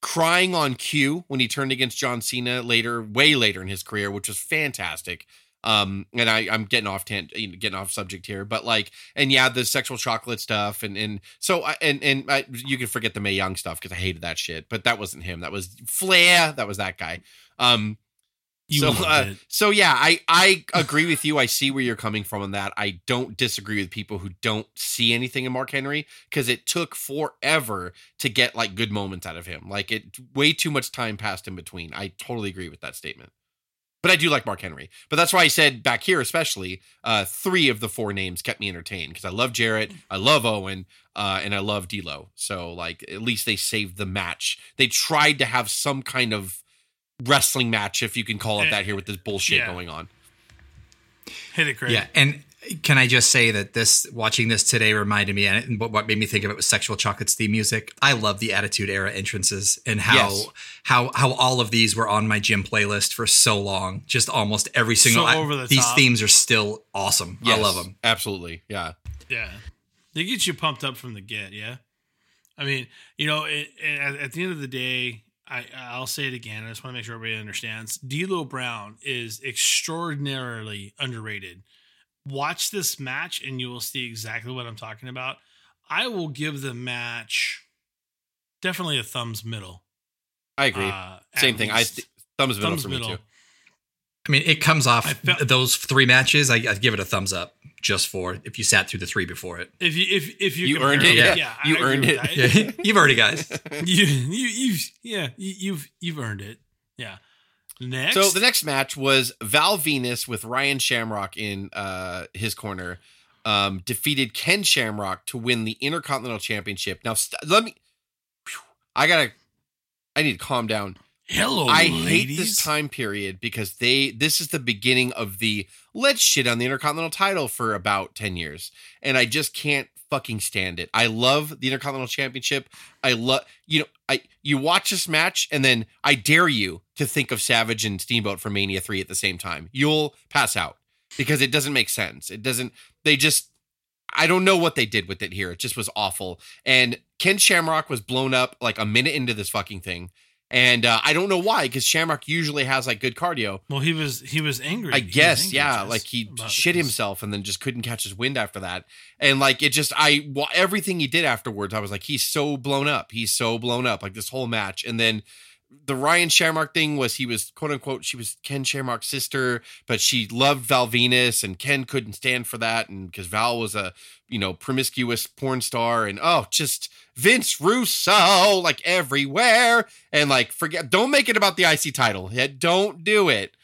crying on cue when he turned against John Cena later, way later in his career, which was fantastic. Um, and I, I'm getting off tent, you know, getting off subject here, but like, and yeah, the sexual chocolate stuff, and and so I, and and I, you can forget the Mae Young stuff because I hated that shit, but that wasn't him. That was Flair. That was that guy. Um, You so uh, so yeah, I I agree with you. I see where you're coming from on that. I don't disagree with people who don't see anything in Mark Henry because it took forever to get like good moments out of him. Like it way too much time passed in between. I totally agree with that statement. But I do like Mark Henry. But that's why I said back here, especially, uh, three of the four names kept me entertained because I love Jarrett, I love Owen, uh, and I love D'Lo. So like, at least they saved the match. They tried to have some kind of wrestling match, if you can call it that, here with this bullshit Yeah. going on. Hit it, Craig. Yeah, and Can I just say that this watching this today reminded me, and what what made me think of it was sexual chocolates theme music. I love the Attitude Era entrances and how Yes. how how all of these were on my gym playlist for so long. Just almost every single. So over the these top. themes are still awesome. I love them. Absolutely. Yeah. Yeah, they get you pumped up from the get. Yeah, I mean, you know, it, it- at, at the end of the day, I I'll say it again. I just want to make sure everybody understands. D'Lo Brown is extraordinarily underrated. Watch this match, and you will see exactly what I'm talking about. I will give the match definitely a thumbs middle. I agree. Uh, Same thing. I th- thumbs middle thumbs for middle. me too. I mean, it comes off I felt- those three matches. I, I'd give it a thumbs up just for if you sat through the three before it. If you if if you, You earned it, them, yeah. You agree earned it. Yeah, you've already guys. you you you've yeah you, you've you've earned it. Yeah. Next, So the next match was Val Venis with Ryan Shamrock in uh, his corner. Um, defeated Ken Shamrock to win the Intercontinental Championship. Now st- let me. Whew, I gotta. I need to calm down. hello, I ladies. hate this time period because they this is the beginning of the let's shit on the Intercontinental title for about 10 years. And I just can't fucking stand it. I love the Intercontinental Championship. I love you know, I you watch this match and then I dare you to think of Savage and Steamboat for Mania 3 at the same time. You'll pass out because it doesn't make sense. It doesn't they just I don't know what they did with it here. It just was awful. And Ken Shamrock was blown up like a minute into this fucking thing. And uh, I don't know why, because Shamrock usually has like good cardio. Well, he was he was angry. I guess, angry, yeah, like he shit this. himself and then just couldn't catch his wind after that. And like it just, I everything he did afterwards, I was like, he's so blown up. He's so blown up, like this whole match. And then the Ryan Shamrock thing was he was quote unquote she was Ken Shamrock's sister, but she loved Val Venis and Ken couldn't stand for that, and because Val was a you know promiscuous porn star, and oh just Vince Russo like everywhere, and like forget don't make it about the IC title, yeah, don't do it.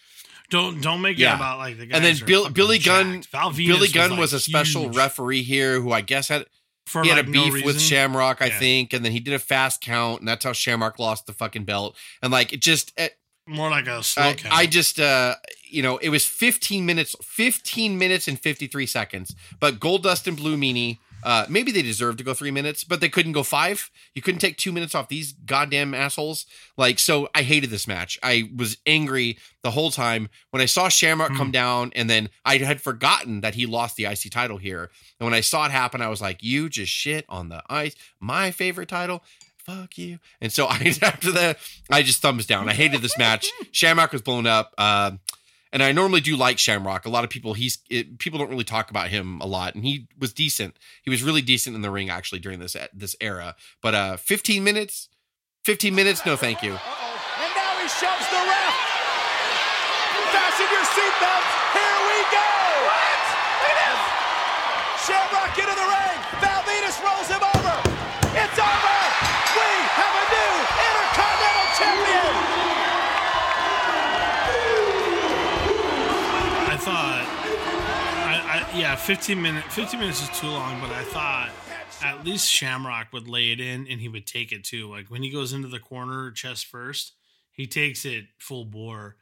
Don't don't make Yeah. it about like the guys and then Bill, Billy Gunn. Val Venis Billy Gunn like, was, a special huge referee here who I guess had for he had like, a no beef with. Shamrock, I Yeah. think, and then he did a fast count, and that's how Shamrock lost the fucking belt. And like it just, it, More like a slow I, count. I just, uh, you know, it was 15 minutes, 15 minutes and 53 seconds. But Goldust and Blue Meanie, uh, maybe they deserve to go three minutes, but they couldn't go five. You couldn't take two minutes off these goddamn assholes. Like, so I hated this match. I was angry the whole time when I saw Shamrock Hmm. come down, and then I had forgotten that he lost the IC title here. And when I saw it happen, I was like, "You just shit on the ice, my favorite title." Fuck you. And so I after that, I just thumbs down. I hated this match. Shamrock was blown up. Um, and I normally do like Shamrock. A lot of people he's it, people don't really talk about him a lot, and he was decent. He was really decent in the ring actually during this this era. But uh, 15 minutes, 15 minutes, no thank you. Uh-oh. And now he shoves the ref. Fasten your seatbelts. Here we go. What? Look at this. Shamrock into the ring. Val Venis rolls him over. 15 minutes. 15 minutes is too long, but I thought at least Shamrock would lay it in and he would take it too. Like when he goes into the corner chest first, he takes it full bore.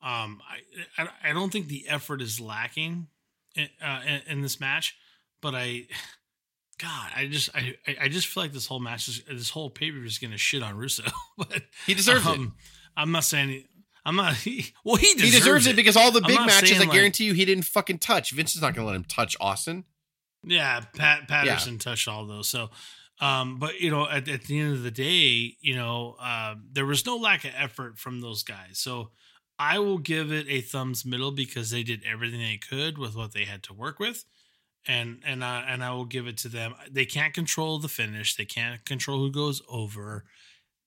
Um, I, I, I don't think the effort is lacking in, uh, in, in, this match, but I, God, I just I I just feel like this whole match is this whole paper is going to shit on Russo. but he deserves um, it. I'm not saying I'm not. He, well, he He deserves, deserves it because all the big matches, I like- guarantee you, he didn't fucking touch. Vince is not going to let him touch Austin. Yeah, Pat Patterson touched all those. So, um, but you know, at, at the end of the day, you know, uh, there was no lack of effort from those guys. So, I will give it a thumbs middle because they did everything they could with what they had to work with, and and I and I will give it to them. They can't control the finish. They can't control who goes over.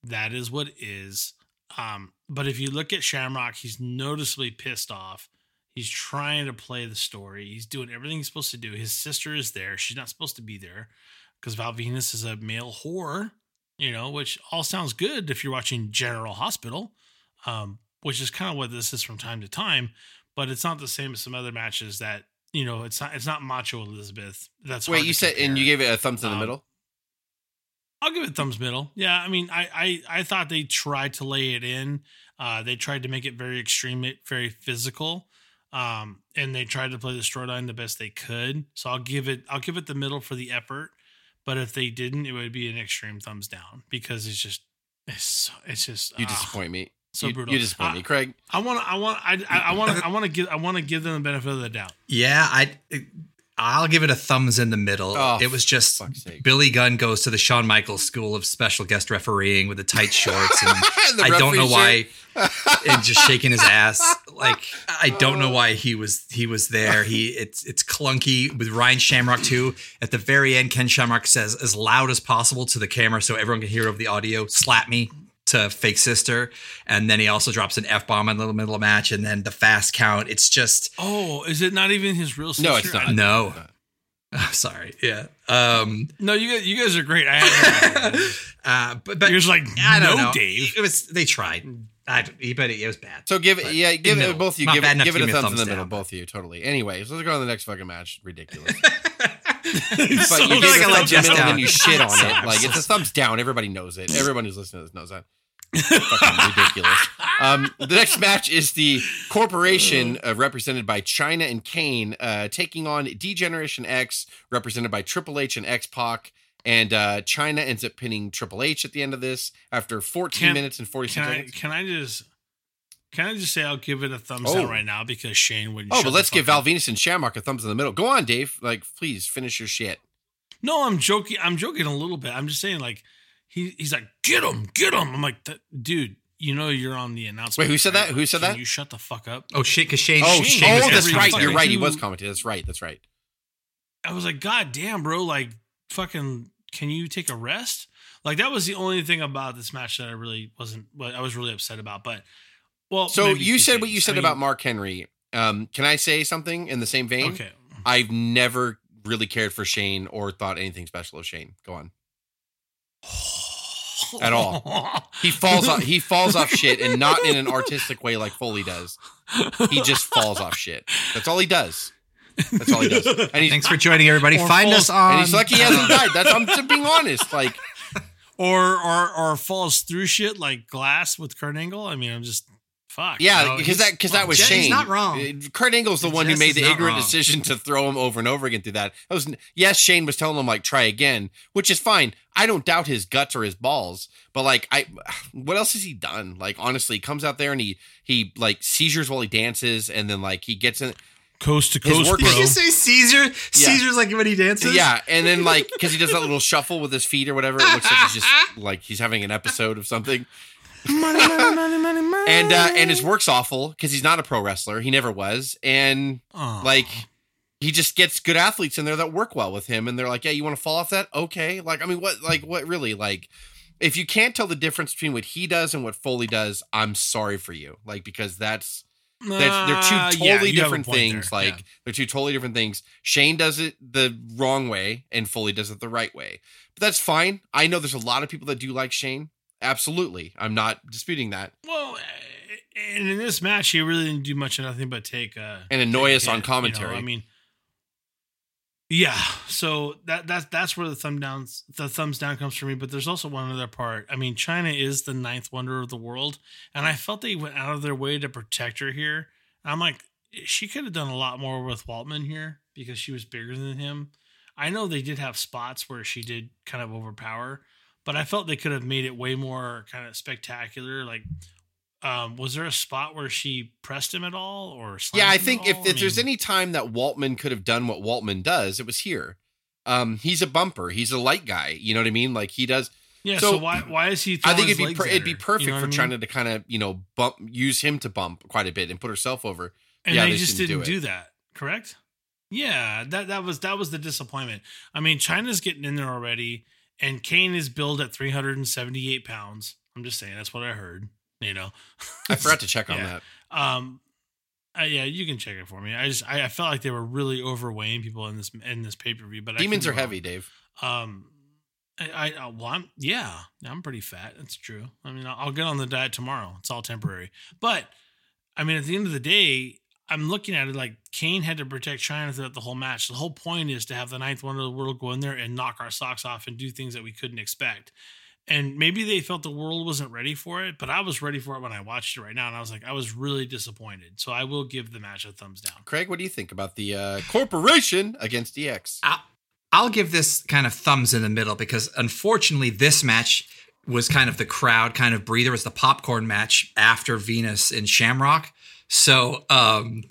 That is what is. Um, but if you look at Shamrock, he's noticeably pissed off. He's trying to play the story. He's doing everything he's supposed to do. His sister is there. She's not supposed to be there because Val Venis is a male whore, you know, which all sounds good if you're watching General Hospital, um, which is kind of what this is from time to time. But it's not the same as some other matches that you know. It's not. It's not Macho Elizabeth. That's Wait, you said, and you gave it a thumbs in the Um, middle? I'll give it thumbs middle. Yeah, I mean, I I, I thought they tried to lay it in. Uh, they tried to make it very extreme, very physical. Um, and they tried to play the storyline the best they could. So I'll give it I'll give it the middle for the effort. But if they didn't, it would be an extreme thumbs down because it's just it's so, it's just You ah, disappoint me. so you, brutal. you disappoint I- me, Craig. I want to I want I I- I want to I want to give I want to give them the benefit of the doubt. Yeah, I I'll give it a thumbs in the middle. Oh, it was just. Billy Gunn goes to the Shawn Michaels School of Special Guest Refereeing with the tight shorts, and I don't know why, and just shaking his ass. Like I don't know why he was he was there. He it's it's clunky with Ryan Shamrock too. At the very end, Ken Shamrock says as loud as possible to the camera so everyone can hear over the audio. Slap me to fake sister, and then he also drops an f bomb in the middle of the match, and then the fast count. It's just Oh, is it not even his real sister? No, it's not. no. I'm sorry. Yeah. Um. No, you guys, you guys are great. I Uh. But, but You're just like, I don't no, know. Dave. It was. They tried. I. But it, it was bad. So give it, yeah, give middle. it both of you. Not Give it, give it a give me thumbs in the thumbs middle, down. both of you. Totally. Anyway, so let's go on to the next fucking match. Ridiculous. So but you feel give like it I a let thumbs in the down. then you shit on it. Like it's a thumbs down. Everybody knows it. Everyone who's listening to this knows that. Fucking ridiculous. Um, the next match is the corporation uh, represented by Chyna and Kane uh, taking on D-Generation X, represented by Triple H and X-Pac. And uh, Chyna ends up pinning Triple H at the end of this after 14 Can- minutes and 46 can I seconds. can I just can I just say I'll give it a thumbs Oh. down right now because Shane wouldn't. Oh, shut but let's give fuck Val up. Venis and Shamrock a thumbs in the middle. Go on, Dave. Like, please finish your shit. No, I'm joking. I'm joking a little bit. I'm just saying, like he he's like, get him, get him. I'm like, dude, you know you're on the announcement. Wait, who said right? that? Who said Can that? You shut the fuck up. Oh shit! Because Shane. Oh, Shane Shane oh, that's right. You're right. He was commenting. That's right. That's right. I was like, God damn, bro, like fucking can you take a rest? Like that was the only thing about this match that I really wasn't what I was really upset about. But well So you two said what you said I mean, about Mark Henry. Um, can I say something in the same vein? Okay. I've never really cared for Shane or thought anything special of Shane. Go on. At all. He falls off. He falls off shit, and not in an artistic way like Foley does. He just falls off shit. That's all he does. That's all he does. And he's, Thanks for joining, everybody. Find false- us on. and he's lucky he hasn't died. That's I'm just being honest. Like or or or falls through shit like glass with Kurt Angle. I mean, I'm just fuck. Yeah, because he's- that because that was Jess is Shane. not wrong. Uh, Kurt Angle's the one who made the ignorant wrong. decision to throw him over and over again through that. That was yes, Shane was telling him like try again, which is fine. I don't doubt his guts or his balls, but like I, what else has he done? Like honestly, he comes out there and he he like seizures while he dances, and then like he gets in. coast to coast, work- bro. Did you say Caesar? Caesar's like when he dances. Yeah, and then like because he does that little shuffle with his feet or whatever, it looks like he's just like he's having an episode of something. And uh, and his work's awful because he's not a pro wrestler. He never was, and Oh. like he just gets good athletes in there that work well with him. And they're like yeah you want to fall off that? Okay. Like i mean what like what really like if you can't tell the difference between what he does and what foley does i'm sorry for you. Like because that's that's they're Uh, two totally you have different things there. like Yeah. they're two totally different things. Shane does it the wrong way and foley does it the right way. But that's fine. I know there's a lot of people that do like shane absolutely i'm not disputing that Well, and in this match, he really didn't do much of nothing but take uh and annoy take us on hit, you know, commentary I mean, yeah. So that that's that's where the thumb downs the thumbs down comes for me. But there's also one other part. I mean, Chyna is the ninth wonder of the world, and I felt they went out of their way to protect her here. I'm like, she could have done a lot more with Waltman here because she was bigger than him. I know they did have spots where she did kind of overpower, but I felt they could have made it way more kind of spectacular. Like, um, was there a spot where she pressed him at all, or Yeah, I think if, if I there's any time that Waltman could have done what Waltman does, it was here. Um, he's a bumper. He's a light guy. You know what I mean? Like he does. yeah, so- so, why why is he? I think it'd be per- it'd be perfect You know for I Chyna to kind of you know bump use him to bump quite a bit and put herself over. and yeah, they, they just didn't didn't do do, that. Correct? Yeah, that that was that was the disappointment. I mean, Chyna's getting in there already, and Kane is billed at 378 pounds. I'm just saying that's what I heard. You know, I forgot to check on Yeah. that. Um, uh, yeah, you can check it for me. I just I, I felt like they were really overweighing people in this in this pay per view. But Demons are wrong. heavy, Dave. Um, I, I uh, well, I'm yeah, I'm pretty fat. That's true. I mean, I'll, I'll get on the diet tomorrow. It's all temporary. But I mean, at the end of the day, I'm looking at it like Kane had to protect Chyna throughout the whole match. The whole point is to have the ninth wonder of the world go in there and knock our socks off and do things that we couldn't expect. and maybe they felt the world wasn't ready for it, but I was ready for it when I watched it right now, and I was like, I was really disappointed. So I will give the match a thumbs down. Craig, what do you think about the uh, corporation against DX? I'll, I'll give this kind of thumbs in the middle because unfortunately, this match was kind of the crowd kind of breather. It was the popcorn match after Venis and Shamrock. So, um,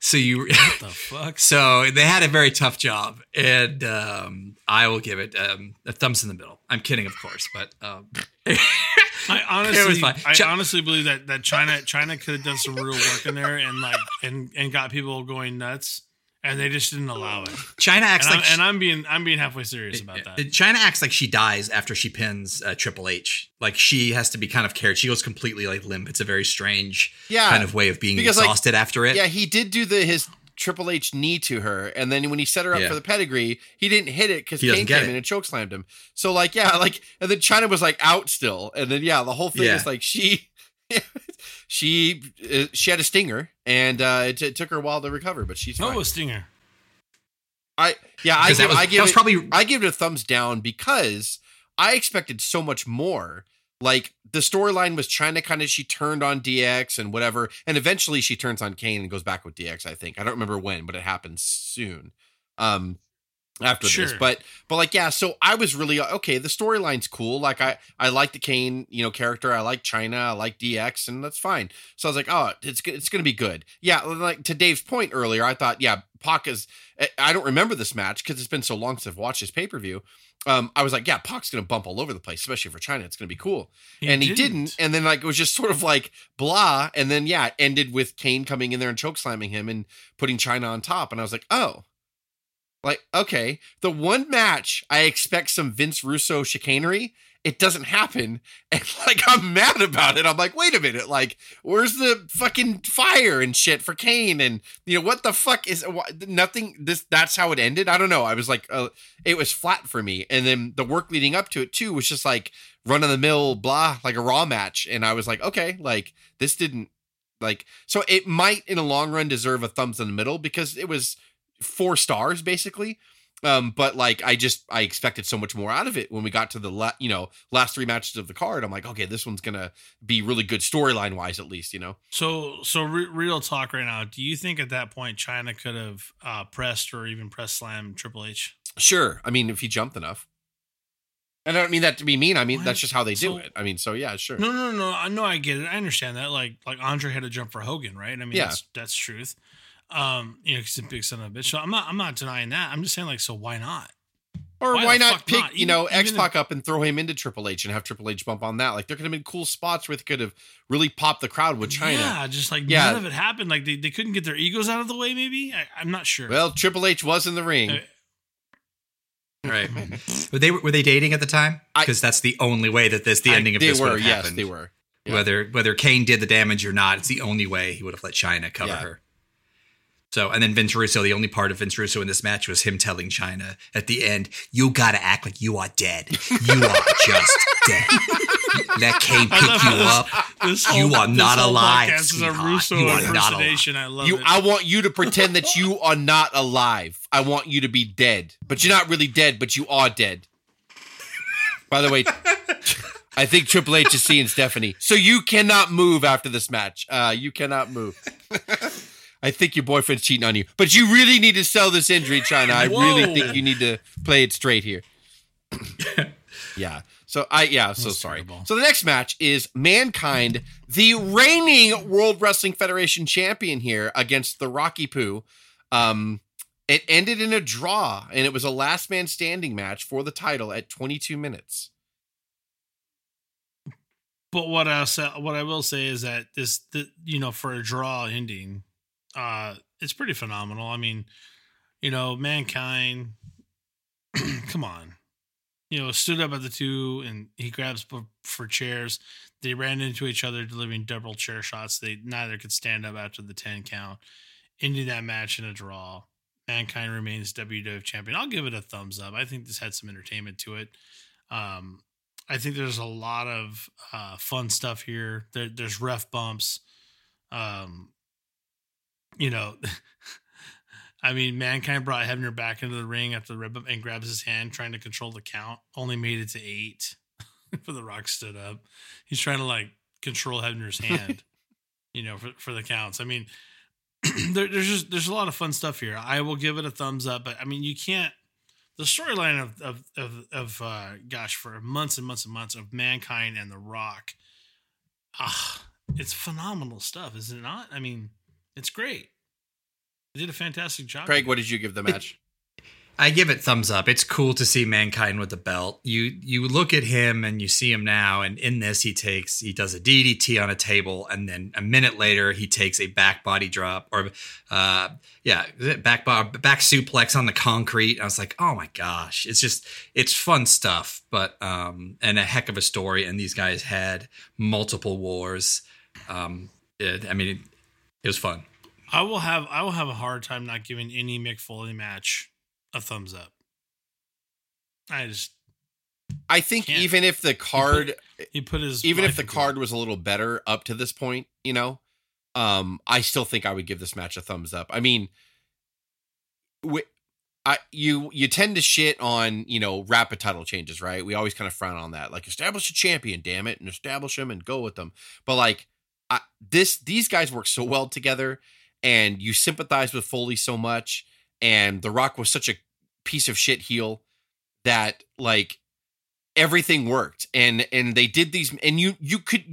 so you, What the fuck? so they had a very tough job, and um, I will give it um, a thumbs in the middle. I'm kidding, of course, but um, I honestly. I honestly believe that that Chyna Chyna could have done some real work in there and like and and got people going nuts, and they just didn't allow it. Chyna acts And, like I'm, and I'm being I'm being halfway serious about that. Chyna acts like she dies after she pins uh, Triple H. Like she has to be kind of carried. She goes completely like limp. It's a very strange Yeah, kind of way of being because, like, exhausted after it. Yeah, he did do the his Triple H knee to her, and then when he set her up Yeah. for the pedigree, he didn't hit it because He Kane came it. in and choke slammed him. So like, yeah, like, and then Chyna was like out still, and then yeah, the whole thing Yeah. is like she. she uh, she had a stinger and uh it, it took her a while to recover but she's fine. Oh, a stinger. I yeah I 'Cause that give, was- I that give was it, probably- I give it a thumbs down because I expected so much more. Like the storyline was trying to kind of she turned on DX and whatever, and eventually she turns on Kane and goes back with DX. I think I don't remember when, but it happens soon. Um, after this, but but like yeah, so I was really okay. The storyline's cool. Like I I like the Kane you know character. I like Chyna. I like DX, and that's fine. So I was like, oh, it's it's gonna be good. Yeah, like to Dave's point earlier, I thought yeah, Pac is. I- I don't remember this match because it's been so long since I've watched this pay per view. Um, I was like, yeah, Pac's gonna bump all over the place, especially for Chyna. It's gonna be cool, and he didn't. And then like it was just sort of like blah, and then yeah, it ended with Kane coming in there and choke slamming him and putting Chyna on top, and I was like, oh. Like, okay, the one match I expect some Vince Russo chicanery, it doesn't happen. And like, I'm mad about it. I'm like, wait a minute, like, where's the fucking fire and shit for Kane? And, you know, what the fuck is why, nothing? This, that's how it ended. I don't know. I was like, uh, it was flat for me. And then the work leading up to it, too, was just like run of the mill, blah, like a raw match. And I was like, okay, like, this didn't, like, so it might in the long run deserve a thumbs in the middle because it was four stars basically um but like i just i expected so much more out of it when we got to the la- you know last three matches of the card i'm like okay this one's gonna be really good storyline wise at least you know So, so re- real talk right now. Do you think at that point Chyna could have uh, pressed or even press slam Triple H? sure i mean if he jumped enough and i don't mean that to be mean i mean What? that's just how they do So- it i mean so yeah sure No, no, no. I know. I get it. I understand that. Like, like Andre had to jump for Hogan, right? I mean, Yeah. that's that's truth. Um, you know, he's a big son of a bitch. So I'm not, I'm not denying that. I'm just saying, like, so why not? or why why, not pick not? you know Even- even x-pac up and throw him into triple h and have triple h bump on that like there could have been cool spots where they could have really popped the crowd with chyna Yeah, just like Yeah. none of it happened. Like they, they couldn't get their egos out of the way. Maybe I, I'm not sure. well triple h was in the ring Uh, Right. were they were they dating at the time? Because that's the only way that this the I- ending of they this were would have yes happened. they were Yeah. Whether whether Kane did the damage or not, it's the only way he would have let Chyna cover Yeah. her. So and then Vince Russo, the only part of Vince Russo in this match was him telling Chyna at the end, "You gotta act like you are dead. You are just dead. That can't pick you how up. this, this You whole, are not alive, podcast is a. Russo You are not alive. impersonation. I love You, it. I want you to pretend that you are not alive. I want you to be dead, but you're not really dead, but you are dead. By the way, I think Triple H is seeing Stephanie, so you cannot move after this match. Uh, you cannot move. I think your boyfriend's cheating on you, but you really need to sell this injury, Chyna. I really think you need to play it straight here. yeah. So I yeah, so sorry. terrible. So the next match is Mankind, the reigning World Wrestling Federation champion here against the Rocky Poo. Um it ended in a draw and it was a last man standing match for the title at 22 minutes. But what I what I will say is that this, the, you know, for a draw ending, uh, it's pretty phenomenal. I mean, you know, mankind, come on, you know, stood up at the two and he grabs for, chairs. They ran into each other, delivering double chair shots. They neither could stand up after the ten count, ending that match in a draw. Mankind remains WWF champion. I'll give it a thumbs up. I think this had some entertainment to it. Um, I think there's a lot of uh, fun stuff here. There, there's ref bumps. Um, you know, I mean, Mankind brought Hebner back into the ring after the bump and grabs his hand, trying to control the count. Only made it to eight. for the Rock stood up. He's trying to like control Hebner's hand, you know, for for the counts. I mean, there, there's just there's a lot of fun stuff here. I will give it a thumbs up, but I mean, you can't. The storyline of of of, of uh, gosh, for months and months and months of mankind and the Rock, ah, it's phenomenal stuff, is it not? I mean, it's great. They did a fantastic job. Craig, what did you give the match? I give it thumbs up. It's cool to see mankind with the belt. You you look at him and you see him now, and in this he takes he does a DDT on a table, and then a minute later he takes a back body drop or uh yeah back back suplex on the concrete. I was like, oh my gosh, it's just it's fun stuff, but um and a heck of a story. And these guys had multiple wars. Um, it, I mean, it, it was fun. I will have I will have a hard time not giving any Mick Foley match a thumbs up. I just I think Can't. even if the card, he put his even if the card it. was a little better up to this point, you know, um, I still think I would give this match a thumbs up. I mean, wi- I you you tend to shit on you know rapid title changes, right? We always kind of frown on that, like establish a champion, damn it, and establish them and go with them. But like, I, this these guys work so well together, and you sympathize with Foley so much, and The Rock was such a piece of shit heel that like everything worked and and they did these and you you could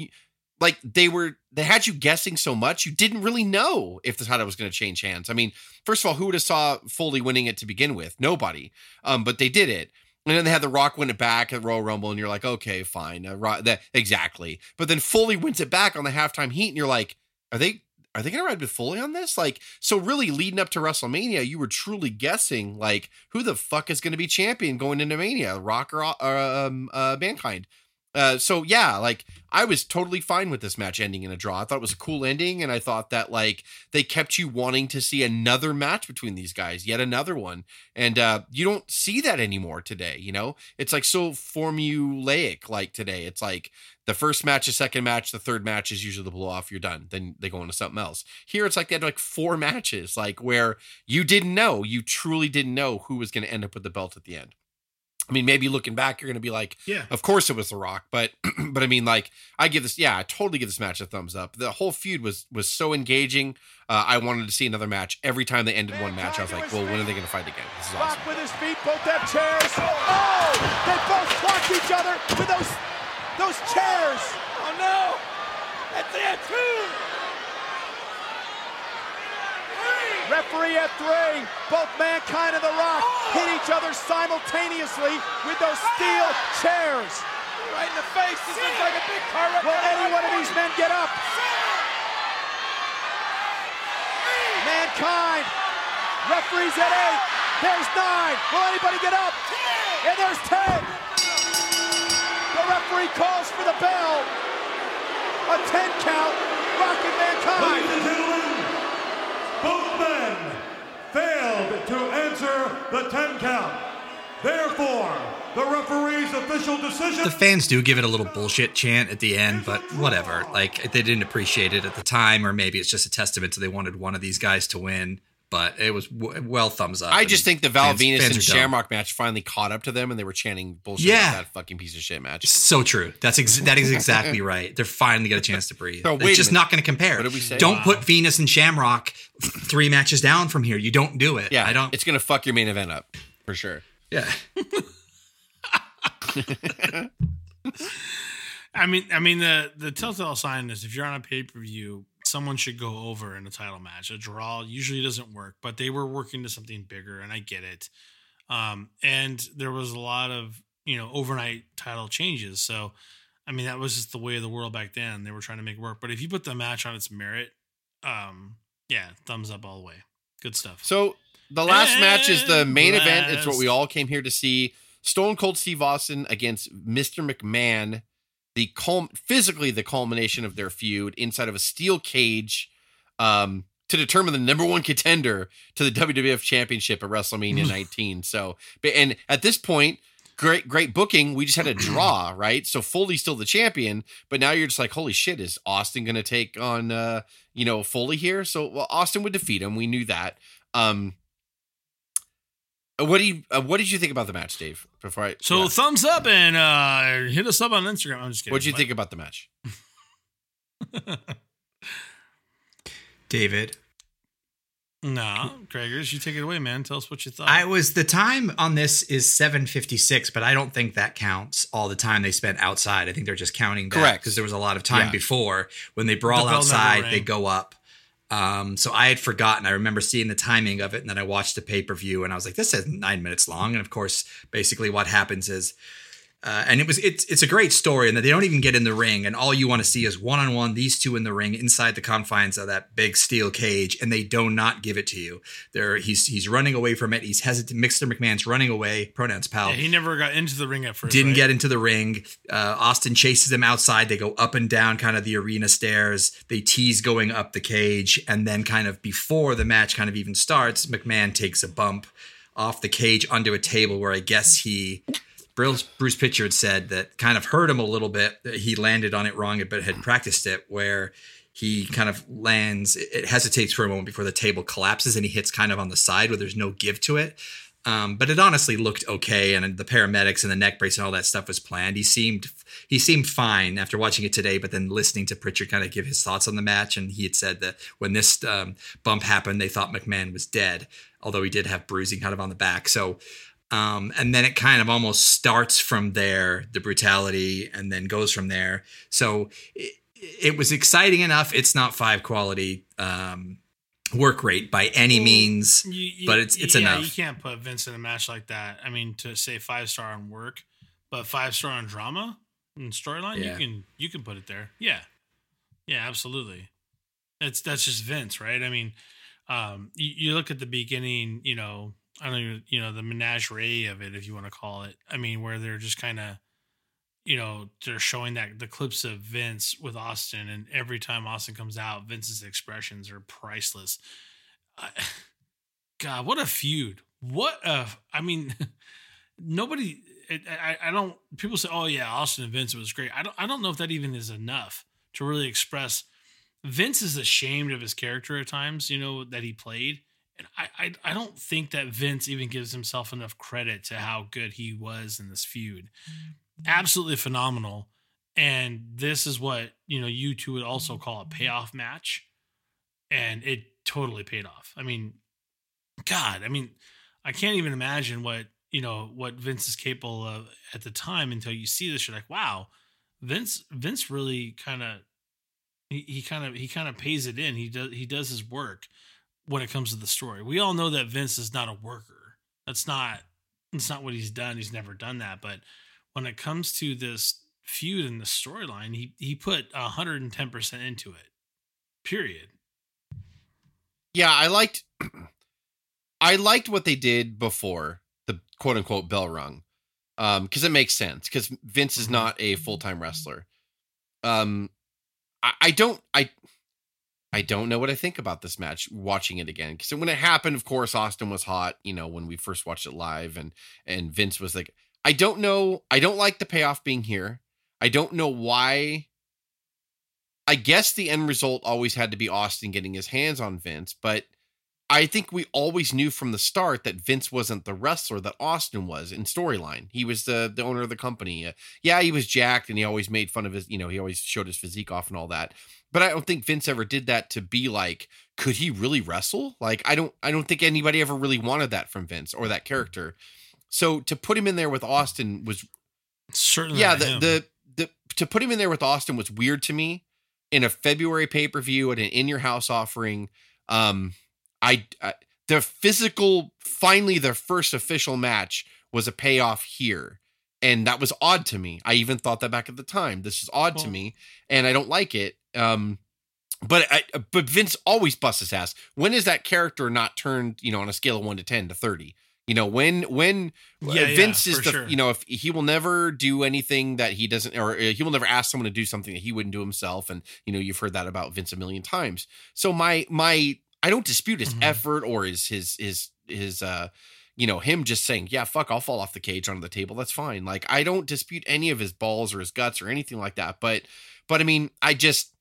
like they were they had you guessing so much you didn't really know if the title was going to change hands. I mean first of all who would have saw foley winning it to begin with? Nobody. Um but they did it and then they had the rock win it back at royal rumble and you're like okay fine uh, Ro- that exactly but then foley wins it back on the halftime heat and you're like are they are they going to ride with Foley on this? Like, so really leading up to WrestleMania, you were truly guessing like who the fuck is going to be champion going into Mania, Rock or uh, um, uh, Mankind. Uh, so yeah, like I was totally fine with this match ending in a draw. I thought it was a cool ending, and I thought that like they kept you wanting to see another match between these guys, yet another one, and uh, you don't see that anymore today. You know, it's like so formulaic. Like today, it's like the first match, the second match, the third match is usually the blow off. You're done. Then they go into something else. Here, it's like they had like four matches, like where you didn't know, you truly didn't know who was going to end up with the belt at the end. I mean, maybe looking back, you're going to be like, Yeah. of course it was The Rock, but but I mean, like, I give this, yeah, I totally give this match a thumbs up. The whole feud was was so engaging. Uh, I wanted to see another match. Every time they ended one match, I was like, well, when are they going to fight again? This is Rock awesome. with his feet, both have chairs. Oh! They both clocked each other with those those chairs. Oh no! That's it! Two! Referee at three. Both Mankind and The Rock hit each other simultaneously with those steel chairs. Right in the face. This looks like a big car wreck. Will any one of these men get up? Mankind. Referees at eight. There's nine. Will anybody get up? And there's ten. The referee calls for the bell. A ten count. Rock and Mankind. Both men failed to answer the 10 count. Therefore, the referee's official decision. The fans do give it a little bullshit chant at the end, but whatever. Like they didn't appreciate it at the time, or maybe it's just a testament to they wanted one of these guys to win. But it was w- well thumbs up. I just think the Val fans- Venis fans and are dumb. Shamrock match finally caught up to them, and they were chanting bullshit Yeah. about that fucking piece of shit match. So true. That's ex- that is exactly right. They're finally get a chance to breathe. So, wait a it's just not going to compare. What did we say? Don't Wow. put Venis and Shamrock three matches down from here. You don't do it. Yeah, I don't. It's gonna fuck your main event up for sure. yeah. I mean, I mean the the telltale sign is if you're on a pay per view, someone should go over in a title match. A draw usually doesn't work, but they were working to something bigger, and I get it. Um, and there was a lot of you know overnight title changes, so I mean that was just the way of the world back then. They were trying to make it work, but if you put the match on its merit, um, yeah, thumbs up all the way. Good stuff. So the last match is the main And event. It's what we all came here to see. Stone Cold Steve Austin against Mr. McMahon. The cul- physically the culmination of their feud inside of a steel cage um, to determine the number one contender to the WWF Championship at WrestleMania 19. So, and at this point, great great booking. We just had a draw, right? So Foley's still the champion, but now you're just like, holy shit, is Austin going to take on uh, you know Foley here? So well, Austin would defeat him. We knew that. Um, What do you uh, What did you think about the match, Dave? Before I So yeah. thumbs up and uh, hit us up on Instagram. I'm just kidding. what did you But- think about the match? David. No, Gregors, you take it away, man. Tell us what you thought. I was the time on this is 756, but I don't think that counts all the time they spent outside. I think they're just counting that Correct. because there was a lot of time Yeah. before when they brawl The outside, they go up. Um, so I had forgotten. I remember seeing the timing of it, and then I watched the pay per view, and I was like, "This is nine minutes long." And of course, basically, what happens is uh, and it was it's it's a great story and that they don't even get in the ring and all you want to see is one on one these two in the ring inside the confines of that big steel cage and they do not give it to you. There he's he's running away from it. He's hesitant. Mr. McMahon's running away. Pronouns pal. yeah, he never got into the ring at first. Didn't right? get into the ring. Uh, Austin chases him outside. They go up and down kind of the arena stairs. They tease going up the cage. And then, kind of before the match kind of even starts, McMahon takes a bump off the cage onto a table where I guess he. Bruce, Bruce Prichard said that kind of hurt him a little bit. He landed on it wrong, but had practiced it where he kind of lands, it it hesitates for a moment before the table collapses and he hits kind of on the side where there's no give to it. Um, but it honestly looked okay, and the paramedics and the neck brace and all that stuff was planned. He seemed he seemed fine after watching it today, but then listening to Prichard kind of give his thoughts on the match, and he had said that when this um, bump happened, they thought McMahon was dead, although he did have bruising kind of on the back. So, um, and then it kind of almost starts from there, the brutality, and then goes from there. So it, it was exciting enough. It's not five quality um, work rate by any means, You- you- but it's it's yeah, enough. You can't put Vince in a match like that. I mean, to say five star on work, but five star on drama and storyline, Yeah. you can you can put it there. Yeah, yeah, absolutely. That's that's just Vince, right? I mean, um, you, you look at the beginning, you know, I don't even, you know, the menagerie of it, if you want to call it. I mean, where they're just kind of, you know, they're showing that the clips of Vince with Austin, and every time Austin comes out, Vince's expressions are priceless. I, God, what a feud! What a, I mean, nobody. It, I, I don't. People say, "Oh yeah, Austin and Vince was great." I don't. I don't know if that even is enough to really express. Vince is ashamed of his character at times, you know, that he played, and I, I, I don't think that Vince even gives himself enough credit to how good he was in this feud. Mm-hmm. Absolutely phenomenal, and this is what you know you two would also mm-hmm. call a payoff match, and it totally paid off. I mean, God, I mean, I can't even imagine what you know what Vince is capable of at the time until you see this. You're like, wow, Vince. Vince really kind of he, he kind of he kind of pays it in. He does he does his work when it comes to the story. We all know that Vince is not a worker. That's not that's not what he's done. He's never done that. But when it comes to this feud and the storyline, he he put hundred and ten percent into it. Period. Yeah, I liked I liked what they did before the quote unquote bell rung. Um, because it makes sense because Vince is not a full time wrestler. Um I, I don't I I don't know what I think about this match watching it again. Because when it happened, of course, Austin was hot, you know, when we first watched it live, and and Vince was like, I don't know, I don't like the payoff being here. I don't know why I guess the end result always had to be Austin getting his hands on Vince, but I think we always knew from the start that Vince wasn't the wrestler that Austin was in storyline. He was the the owner of the company. Uh, yeah, he was jacked and he always made fun of his, you know, he always showed his physique off and all that. But I don't think Vince ever did that to be like, could he really wrestle? Like I don't I don't think anybody ever really wanted that from Vince or that character. So to put him in there with Austin was Certainly, yeah the, the the to put him in there with austin was weird to me in a february pay-per-view at an in your house offering um I, I the physical finally their first official match was a payoff here and that was odd to me i even thought that back at the time this is odd to me and i don't like it um but I, but Vince always busts his ass. When is that character not turned, you know, on a scale of one to ten to thirty? You know, when when Yeah, yeah, Vince is the sure. you know if he will never do anything that he doesn't or uh, he will never ask someone to do something that he wouldn't do himself and you know you've heard that about Vince a million times so my my I don't dispute his Mhm. effort or his his his his uh you know him just saying yeah fuck I'll fall off the cage onto the table that's fine like I don't dispute any of his balls or his guts or anything like that but but I mean I just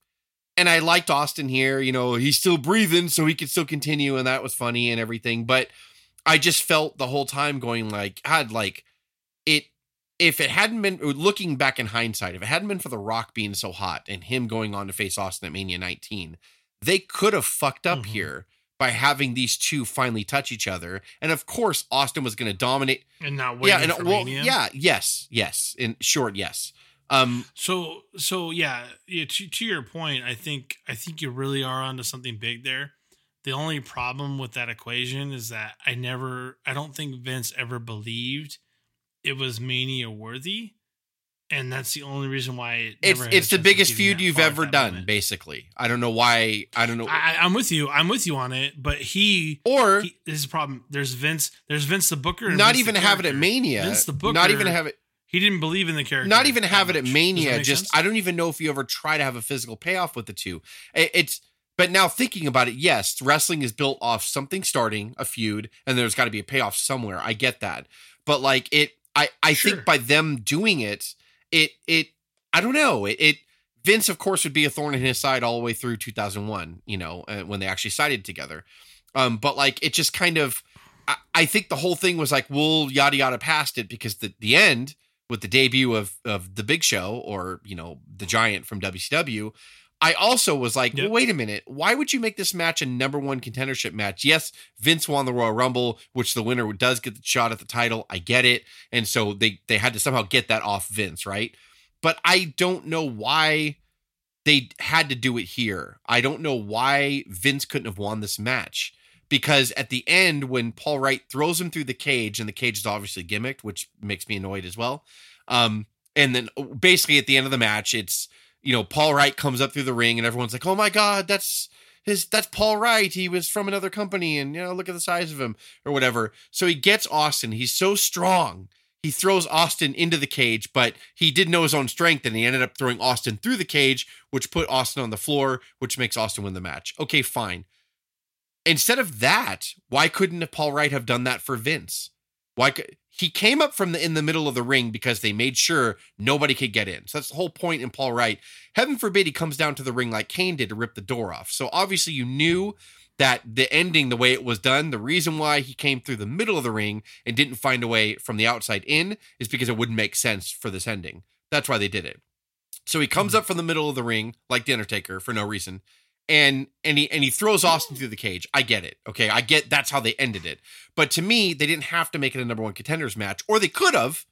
and I liked Austin here you know he's still breathing so he could still continue and that was funny and everything but I just felt the whole time going like, had like it. If it hadn't been looking back in hindsight, if it hadn't been for The Rock being so hot and him going on to face Austin at Mania 19, they could have fucked up Mhm. here by having these two finally touch each other. And of course, Austin was going to dominate. and not Yeah, and well, Mania. yeah, yes, yes. In short, yes. Um, So so yeah, yeah to, to your point, I think I think you really are onto something big there. The only problem with that equation is that I never I don't think Vince ever believed it was mania worthy. And that's the only reason why it it's it's the biggest feud you've ever done, moment. basically. I don't know why. I don't know. I, I'm with you. I'm with you on it. But he, or he this is a problem. There's Vince. There's Vince the Booker. And not Vince even have it at. Mania. Vince the Booker. not even have it. He didn't believe in the character. Not even have it at much. Does that Mania. Just sense? I don't even know if you ever try to have a physical payoff with the two. It- It's but now thinking about it, yes, wrestling is built off something starting a feud, and there's got to be a payoff somewhere. I get that, but like it, I I Sure. think by them doing it, it it I don't know it. it Vince, of course, would be a thorn in his side all the way through 2001. You know, uh, when they actually sided together. Um, but like it just kind of, I, I think the whole thing was like we'll yada yada past it because the the end with the debut of of the Big Show or you know the Giant from WCW. I also was like, Yep. well, wait a minute. Why would you make this match a number one contendership match? Yes, Vince won the Royal Rumble, which the winner does get the shot at the title. I get it, and so they they had to somehow get that off Vince, right? But I don't know why they had to do it here. I don't know why Vince couldn't have won this match because at the end when Paul Wight throws him through the cage and the cage is obviously gimmicked, which makes me annoyed as well. Um, and then basically at the end of the match, it's you know Paul Wight comes up through the ring and everyone's like, "Oh my god, that's his that's Paul Wight. He was from another company and you know look at the size of him or whatever." So he gets Austin. He's so strong. He throws Austin into the cage, but he didn't know his own strength and he ended up throwing Austin through the cage, which put Austin on the floor, which makes Austin win the match. Okay, fine. Instead of that, why couldn't Paul Wight have done that for Vince? Why could he came up from the in the middle of the ring because they made sure nobody could get in. So that's the whole point in Paul Wight. Heaven forbid he comes down to the ring like Kane did to rip the door off. So obviously you knew that the ending, the way it was done, the reason why he came through the middle of the ring and didn't find a way from the outside in is because it wouldn't make sense for this ending. That's why they did it. So he comes mm-hmm. up from the middle of the ring like the Undertaker for no reason, and and he and he throws Austin through the cage. I get it. Okay, I get that's how they ended it. But to me, they didn't have to make it a number one contenders match, or they could have.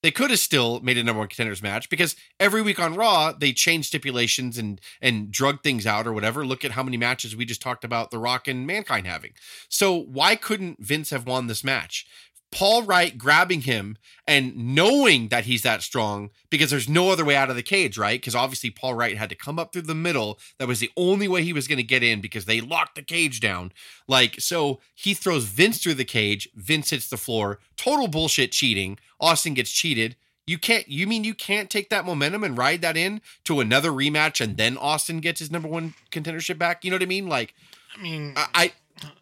They could have still made a number one contenders match because every week on Raw they change stipulations and and drug things out or whatever. Look at how many matches we just talked about The Rock and Mankind having. So why couldn't Vince have won this match? Paul Wight grabbing him and knowing that he's that strong because there's no other way out of the cage, right? Because obviously Paul Wight had to come up through the middle. That was the only way he was going to get in because they locked the cage down. Like, so he throws Vince through the cage. Vince hits the floor. Total bullshit cheating. Austin gets cheated. You can't, you mean you can't take that momentum and ride that in to another rematch and then Austin gets his number one contendership back? You know what I mean? Like, I mean, I, I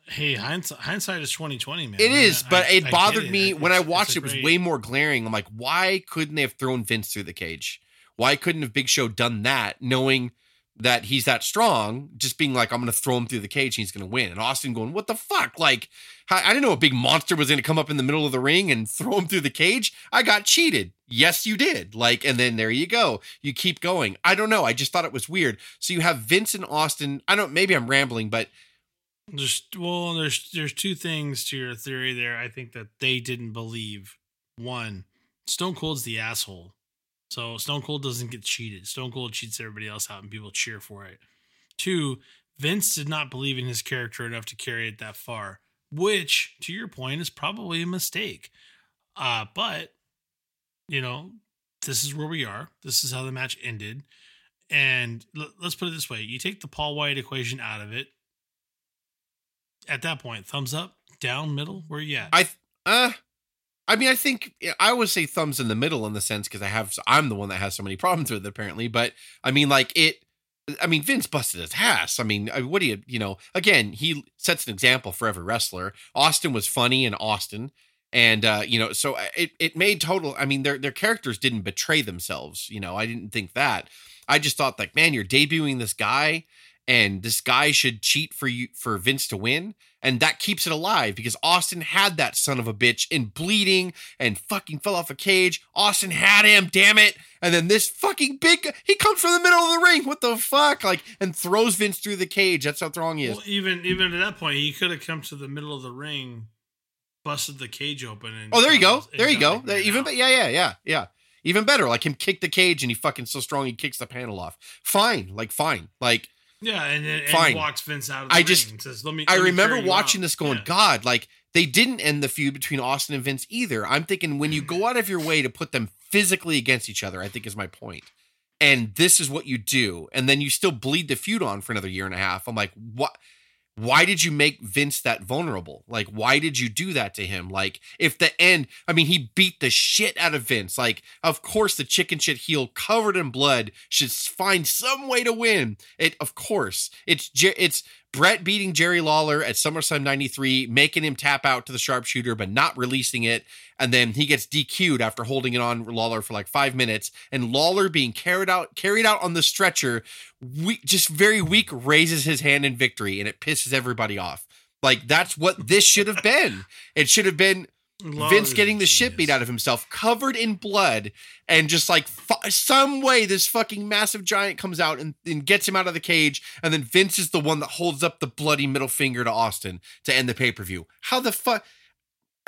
hey, hindsight, hindsight is twenty twenty, man. It I- but I it bothered it. me It's- when I watched it. It was great- way more glaring. I'm like, why couldn't they have thrown Vince through the cage? Why couldn't have Big Show done that, knowing that he's that strong? Just being like, I'm going to throw him through the cage and he's going to win. And Austin going, what the fuck? Like, I, I didn't know a big monster was going to come up in the middle of the ring and throw him through the cage. I got cheated. Yes, you did. Like, and then there you go. You keep going. I don't know. I just thought it was weird. So you have Vince and Austin. I don't. Maybe I'm rambling, but There's well, there's there's two things to your theory there. I think that they didn't believe. One, Stone Cold's the asshole, so Stone Cold doesn't get cheated. Stone Cold cheats everybody else out, and people cheer for it. Two, Vince did not believe in his character enough to carry it that far, which, to your point, is probably a mistake. Uh, but you know, this is where we are. This is how the match ended. And l- let's put it this way: you take the Paul Wight equation out of it. At that point, thumbs up, down, middle. Where you at? I uh I mean I think I always say thumbs in the middle in the sense because I have I'm the one that has so many problems with it apparently but I mean like it I mean Vince busted his ass I mean what do you you know again he sets an example for every wrestler Austin was funny in Austin and uh you know so it it made total I mean their their characters didn't betray themselves you know I didn't think that I just thought like man you're debuting this guy and this guy should cheat for you for Vince to win, and that keeps it alive because Austin had that son of a bitch in bleeding and fucking fell off a cage. Austin had him, damn it! And then this fucking big he comes from the middle of the ring. What the fuck? Like and throws Vince through the cage. That's how strong he is. Well, even even at that point, he could have come to the middle of the ring, busted the cage open, and Oh, there you go. There you go. Even be- yeah, yeah, yeah, yeah. Even better. Like him kick the cage and he fucking so strong he kicks the panel off. Fine. Like fine. Like yeah, and then and Fine. walks Vince out of the I ring just- and says, "Let me." I let me remember you watching out." this going, Yeah. God, like they didn't end the feud between Austin and Vince either. I'm thinking when you go out of your way to put them physically against each other, I think is my point. And this is what you do. And then you still bleed the feud on for another year and a half. I'm like, what? Why did you make Vince that vulnerable? Like, why did you do that to him? Like, if the end, I mean, he beat the shit out of Vince. Like, of course, the chicken shit heel covered in blood should find some way to win. It, of course, it's it's Bret beating Jerry Lawler at SummerSlam '93, making him tap out to the sharpshooter, but not releasing it, and then he gets DQ'd after holding it on Lawler for like five minutes, and Lawler being carried out carried out on the stretcher, we, just very weak, raises his hand in victory, and it pisses everybody off. Like that's what this should have been. It should have been Lawler's Vince getting the shit beat out of himself, covered in blood, and just like fu- some way this fucking massive giant comes out and, and gets him out of the cage, and then Vince is the one that holds up the bloody middle finger to Austin to end the pay per view. How the fuck?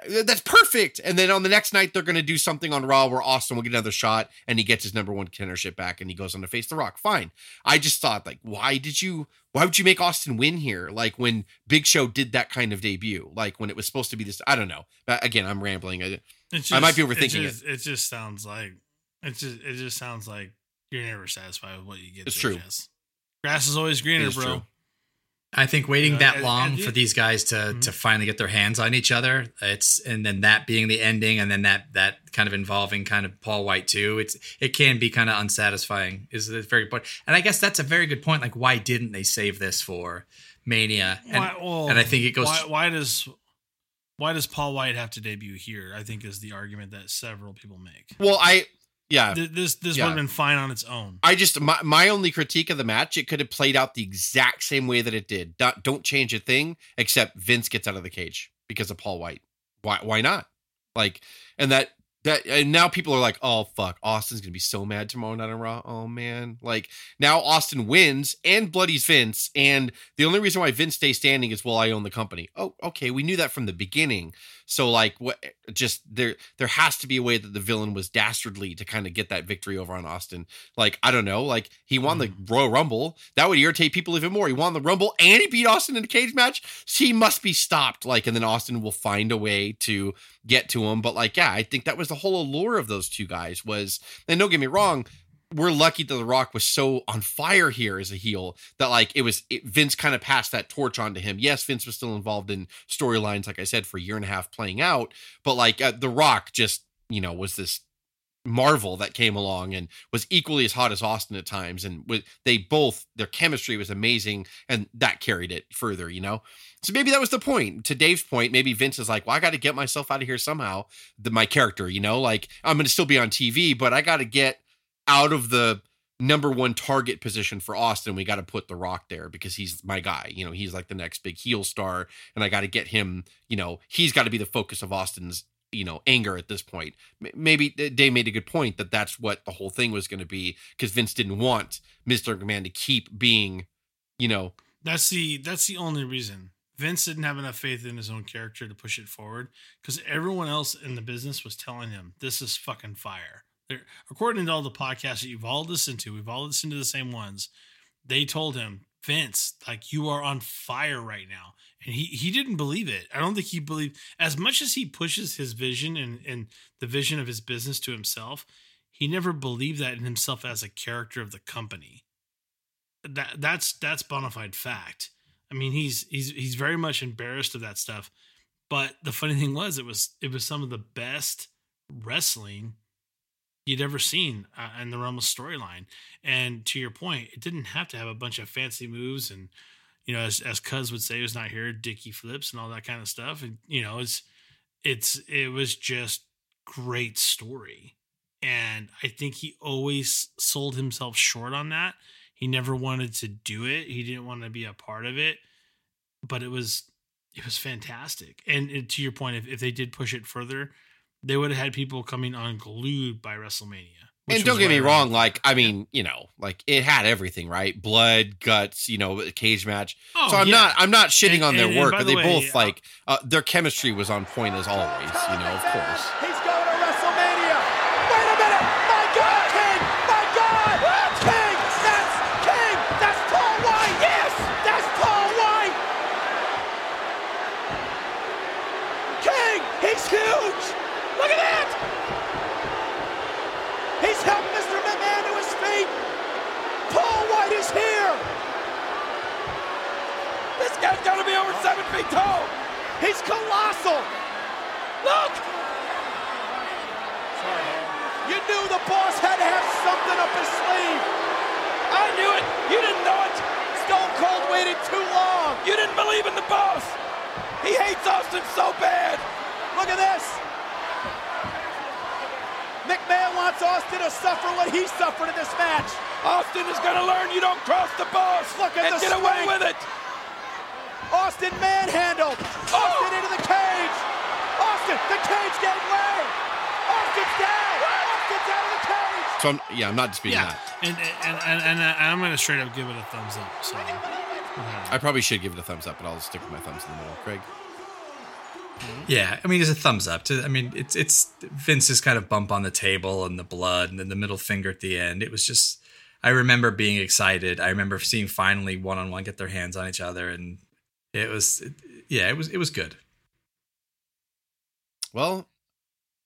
That's perfect. And then on the next night, they're going to do something on Raw where Austin will get another shot and he gets his number one contendership back and he goes on to face The Rock. Fine. I just thought, like, why did you, why would you make Austin win here? Like when Big Show did that kind of debut, like when it was supposed to be this, I don't know. But again, I'm rambling. I- It's I might be overthinking it. Just, it just sounds like it just it just sounds like you're never satisfied with what you get. It's there, true. Jess. Grass is always greener, It is bro. true. I think waiting Yeah, that and- long and for these guys to Mhm. to finally get their hands on each other, it's and then that being the ending, and then that that kind of involving kind of Paul Wight too. It's it can be kind of unsatisfying. Is a very point, and I guess that's a very good point. Like, why didn't they save this for Mania? And, Why, well, and I think it goes. Why, why does why does Paul Wight have to debut here? I think is the argument that several people make. Well, I, yeah. Th- This this Yeah. would have been fine on its own. I just my, my only critique of the match, it could have played out the exact same way that it did. Don't, don't change a thing except Vince gets out of the cage because of Paul Wight. Why why not? Like and that that and now people are like, "Oh fuck, Austin's going to be so mad tomorrow night on Raw." Oh man. Like now Austin wins and bloodies Vince and the only reason why Vince stays standing is well I own the company. Oh, okay, we knew that from the beginning. So like what just there there has to be a way that the villain was dastardly to kind of get that victory over on Austin. Like I don't know, like he won the mm-hmm. Royal Rumble. That would irritate people even more. He won the Rumble and he beat Austin in a cage match. So he must be stopped like and then Austin will find a way to get to him. But like yeah, I think that was the whole allure of those two guys was and don't get me wrong, we're lucky that The Rock was so on fire here as a heel that like it was it, Vince kind of passed that torch on to him. Yes, Vince was still involved in storylines, like I said, for a year and a half playing out, but like uh, The Rock just you know was this marvel that came along and was equally as hot as Austin at times, and with, they both their chemistry was amazing, and that carried it further, you know. So maybe that was the point. To Dave's point, maybe Vince is like, "Well, I got to get myself out of here somehow." The, my character, you know, like I'm going to still be on TV, but I got to get out of the number one target position for Austin. We got to put The Rock there because he's my guy. You know, he's like the next big heel star, and I got to get him. You know, he's got to be the focus of Austin's you know anger at this point. Maybe uh, Dave made a good point that that's what the whole thing was going to be because Vince didn't want Mr. McMahon to keep being, you know, That's the that's the only reason. Vince didn't have enough faith in his own character to push it forward because everyone else in the business was telling him this is fucking fire. They're, according to all the podcasts that you've all listened to, we've all listened to the same ones. They told him, Vince, like you are on fire right now, and he he didn't believe it. I don't think he believed as much as he pushes his vision and and the vision of his business to himself. He never believed that in himself as a character of the company that that's that's bona fide fact. I mean, he's he's he's very much embarrassed of that stuff. But the funny thing was, it was it was some of the best wrestling you'd ever seen uh, in the realm of storyline. And to your point, it didn't have to have a bunch of fancy moves and you know, as as Cuz would say, was not here, dicky flips and all that kind of stuff. And you know, it's it's it was just great story. And I think he always sold himself short on that He never wanted to do it. He didn't want to be a part of it. But it was it was fantastic. And, and to your point, if, if they did push it further, they would have had people coming unglued by WrestleMania. and don't get me wrong, like I mean, you know, like it had everything, right? Blood, guts, you know, a cage match. Oh, so I'm yeah. not I'm not shitting And- on their and- and work, by but the they way, both uh, like uh, their chemistry was on point as always, you know, of course. He's going to WrestleMania. Wait a minute. My God, King. My God. King. That's King. That's Paul Wight. Yes. That's Paul Wight. King. He's huge. Look at that. He's helped Mr. McMahon to his feet. Paul Wight is here. This guy's got to be over seven feet tall. He's colossal. Look! You knew the boss had to have something up his sleeve. I knew it. You didn't know it. Stone Cold waited too long. You didn't believe in the boss. He hates Austin so bad. Look at this. McMahon wants Austin to suffer what he suffered in this match. Austin is going to learn you don't cross the boss Look at and the get away with it. Austin manhandled. Austin into the cage. Austin, the cage gave way. Austin's down. Austin's out of the cage. So I'm, yeah, I'm not disputing yeah, that. and and, and and and I'm gonna straight up give it a thumbs up. So uh, I probably should give it a thumbs up, but I'll stick with my thumbs in the middle. Craig. Yeah, I mean, it's a thumbs up. To I mean, it's it's Vince's kind of bump on the table and the blood and then the middle finger at the end. It was just. I remember being excited. I remember seeing finally one on one get their hands on each other, and it was, yeah, it was it was good. Well,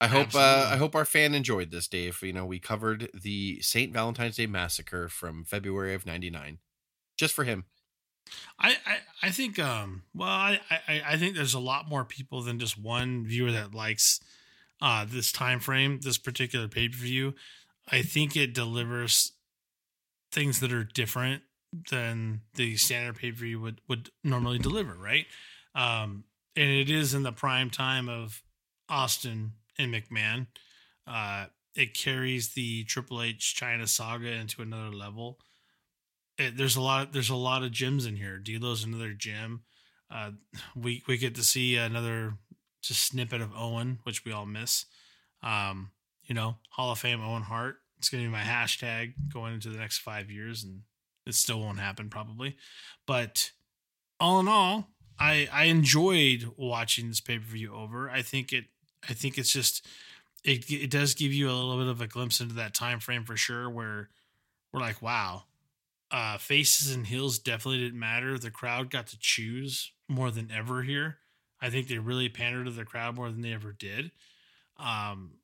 I hope uh, I hope our fan enjoyed this, Dave. You know, we covered the Saint Valentine's Day massacre from February of '99, just for him. I, I I think um well I, I I think there's a lot more people than just one viewer that likes uh this time frame this particular pay per view. I think it delivers things that are different than the standard pay per view would would normally deliver, right? Um, and it is in the prime time of Austin and McMahon. Uh, it carries the Triple H Chyna saga into another level it, there's a lot there's a lot of gems in here. D'Lo's another gem. Uh, we we get to see another just snippet of Owen, which we all miss. Um, you know, Hall of Fame Owen Hart. It's gonna be my hashtag going into the next five years, and it still won't happen probably. But all in all, I I enjoyed watching this pay per view over. I think it I think it's just it it does give you a little bit of a glimpse into that time frame for sure, where we're like, wow, uh, faces and heels definitely didn't matter. The crowd got to choose more than ever here. I think they really pandered to the crowd more than they ever did. Um,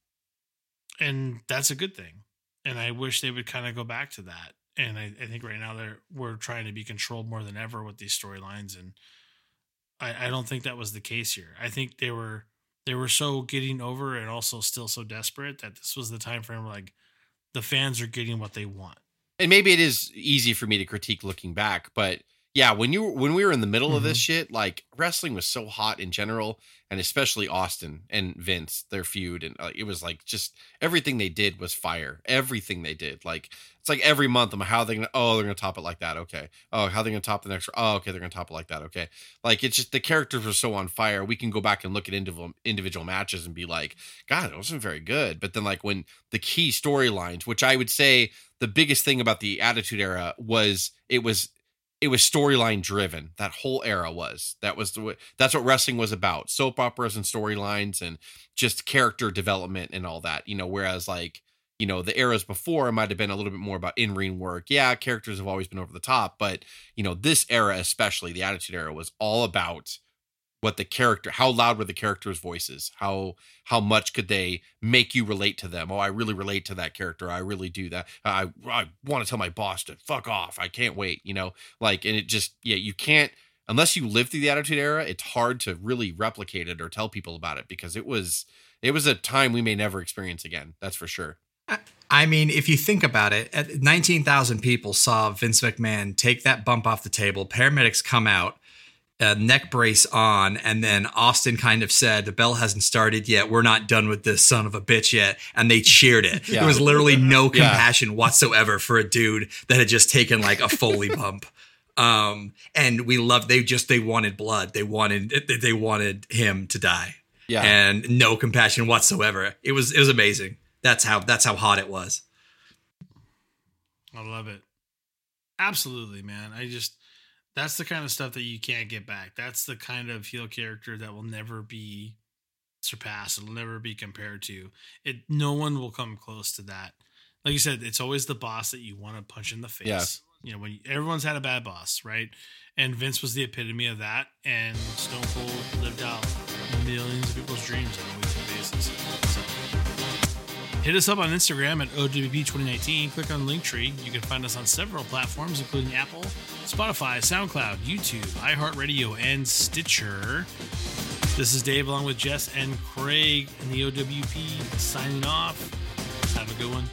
and that's a good thing. And I wish they would kind of go back to that. And I, I think right now they're we're trying to be controlled more than ever with these storylines. And I, I don't think that was the case here. I think they were they were so getting over and also still so desperate that this was the time frame where like the fans are getting what they want. and maybe it is easy for me to critique looking back, but yeah, when you when we were in the middle of this shit, like wrestling was so hot in general, and especially Austin and Vince, their feud, and uh, it was like just everything they did was fire. Everything they did, like it's like every month, I'm like, how are they gonna? Oh, they're gonna top it like that. Okay. Oh, how are they gonna top the next? Oh, okay, they're gonna top it like that. Okay. Like it's just the characters were so on fire. We can go back and look at individual individual matches and be like, God, it wasn't very good. But then like when the key storylines, which I would say the biggest thing about the Attitude Era was it was it was storyline driven. That whole era was that was the way, that's what wrestling was about: soap operas and storylines and just character development and all that. You know, whereas like you know the eras before might have been a little bit more about in ring work. Yeah, characters have always been over the top, but you know this era especially the Attitude Era was all about what the character how loud were the characters voices? How how much could they make you relate to them? Oh i really relate to that character. I really do that. I i want to tell my boss to fuck off. I can't wait you know? Like and it just yeah you can't unless you live through the attitude era it's hard to really replicate it or tell people about it because it was it was a time we may never experience again that's for sure. I mean, if you think about it, 19,000 people saw Vince McMahon take that bump off the table. Paramedics come out. Uh, neck brace on, and then Austin kind of said, "The bell hasn't started yet. We're not done with this son of a bitch yet." And they cheered it. Yeah. There was literally no Yeah. compassion whatsoever for a dude that had just taken like a Foley bump. Um, and we loved. They just they wanted blood. They wanted they wanted him to die. Yeah. and no compassion whatsoever. It was it was amazing. That's how that's how hot it was. I love it. Absolutely, man. I just that's the kind of stuff that you can't get back. That's the kind of heel character that will never be surpassed. It'll never be compared to. It no one will come close to that. Like you said, it's always the boss that you want to punch in the face. Yeah. You know, when you, everyone's had a bad boss, right? And Vince was the epitome of that. And Stone Cold lived out millions of people's dreams on a weekly basis. So Hit us up on Instagram at OWP2019. Click on Linktree. You can find us on several platforms, including Apple, Spotify, SoundCloud, YouTube, iHeartRadio, and Stitcher. This is Dave along with Jess and Craig in the OWP signing off. Have a good one.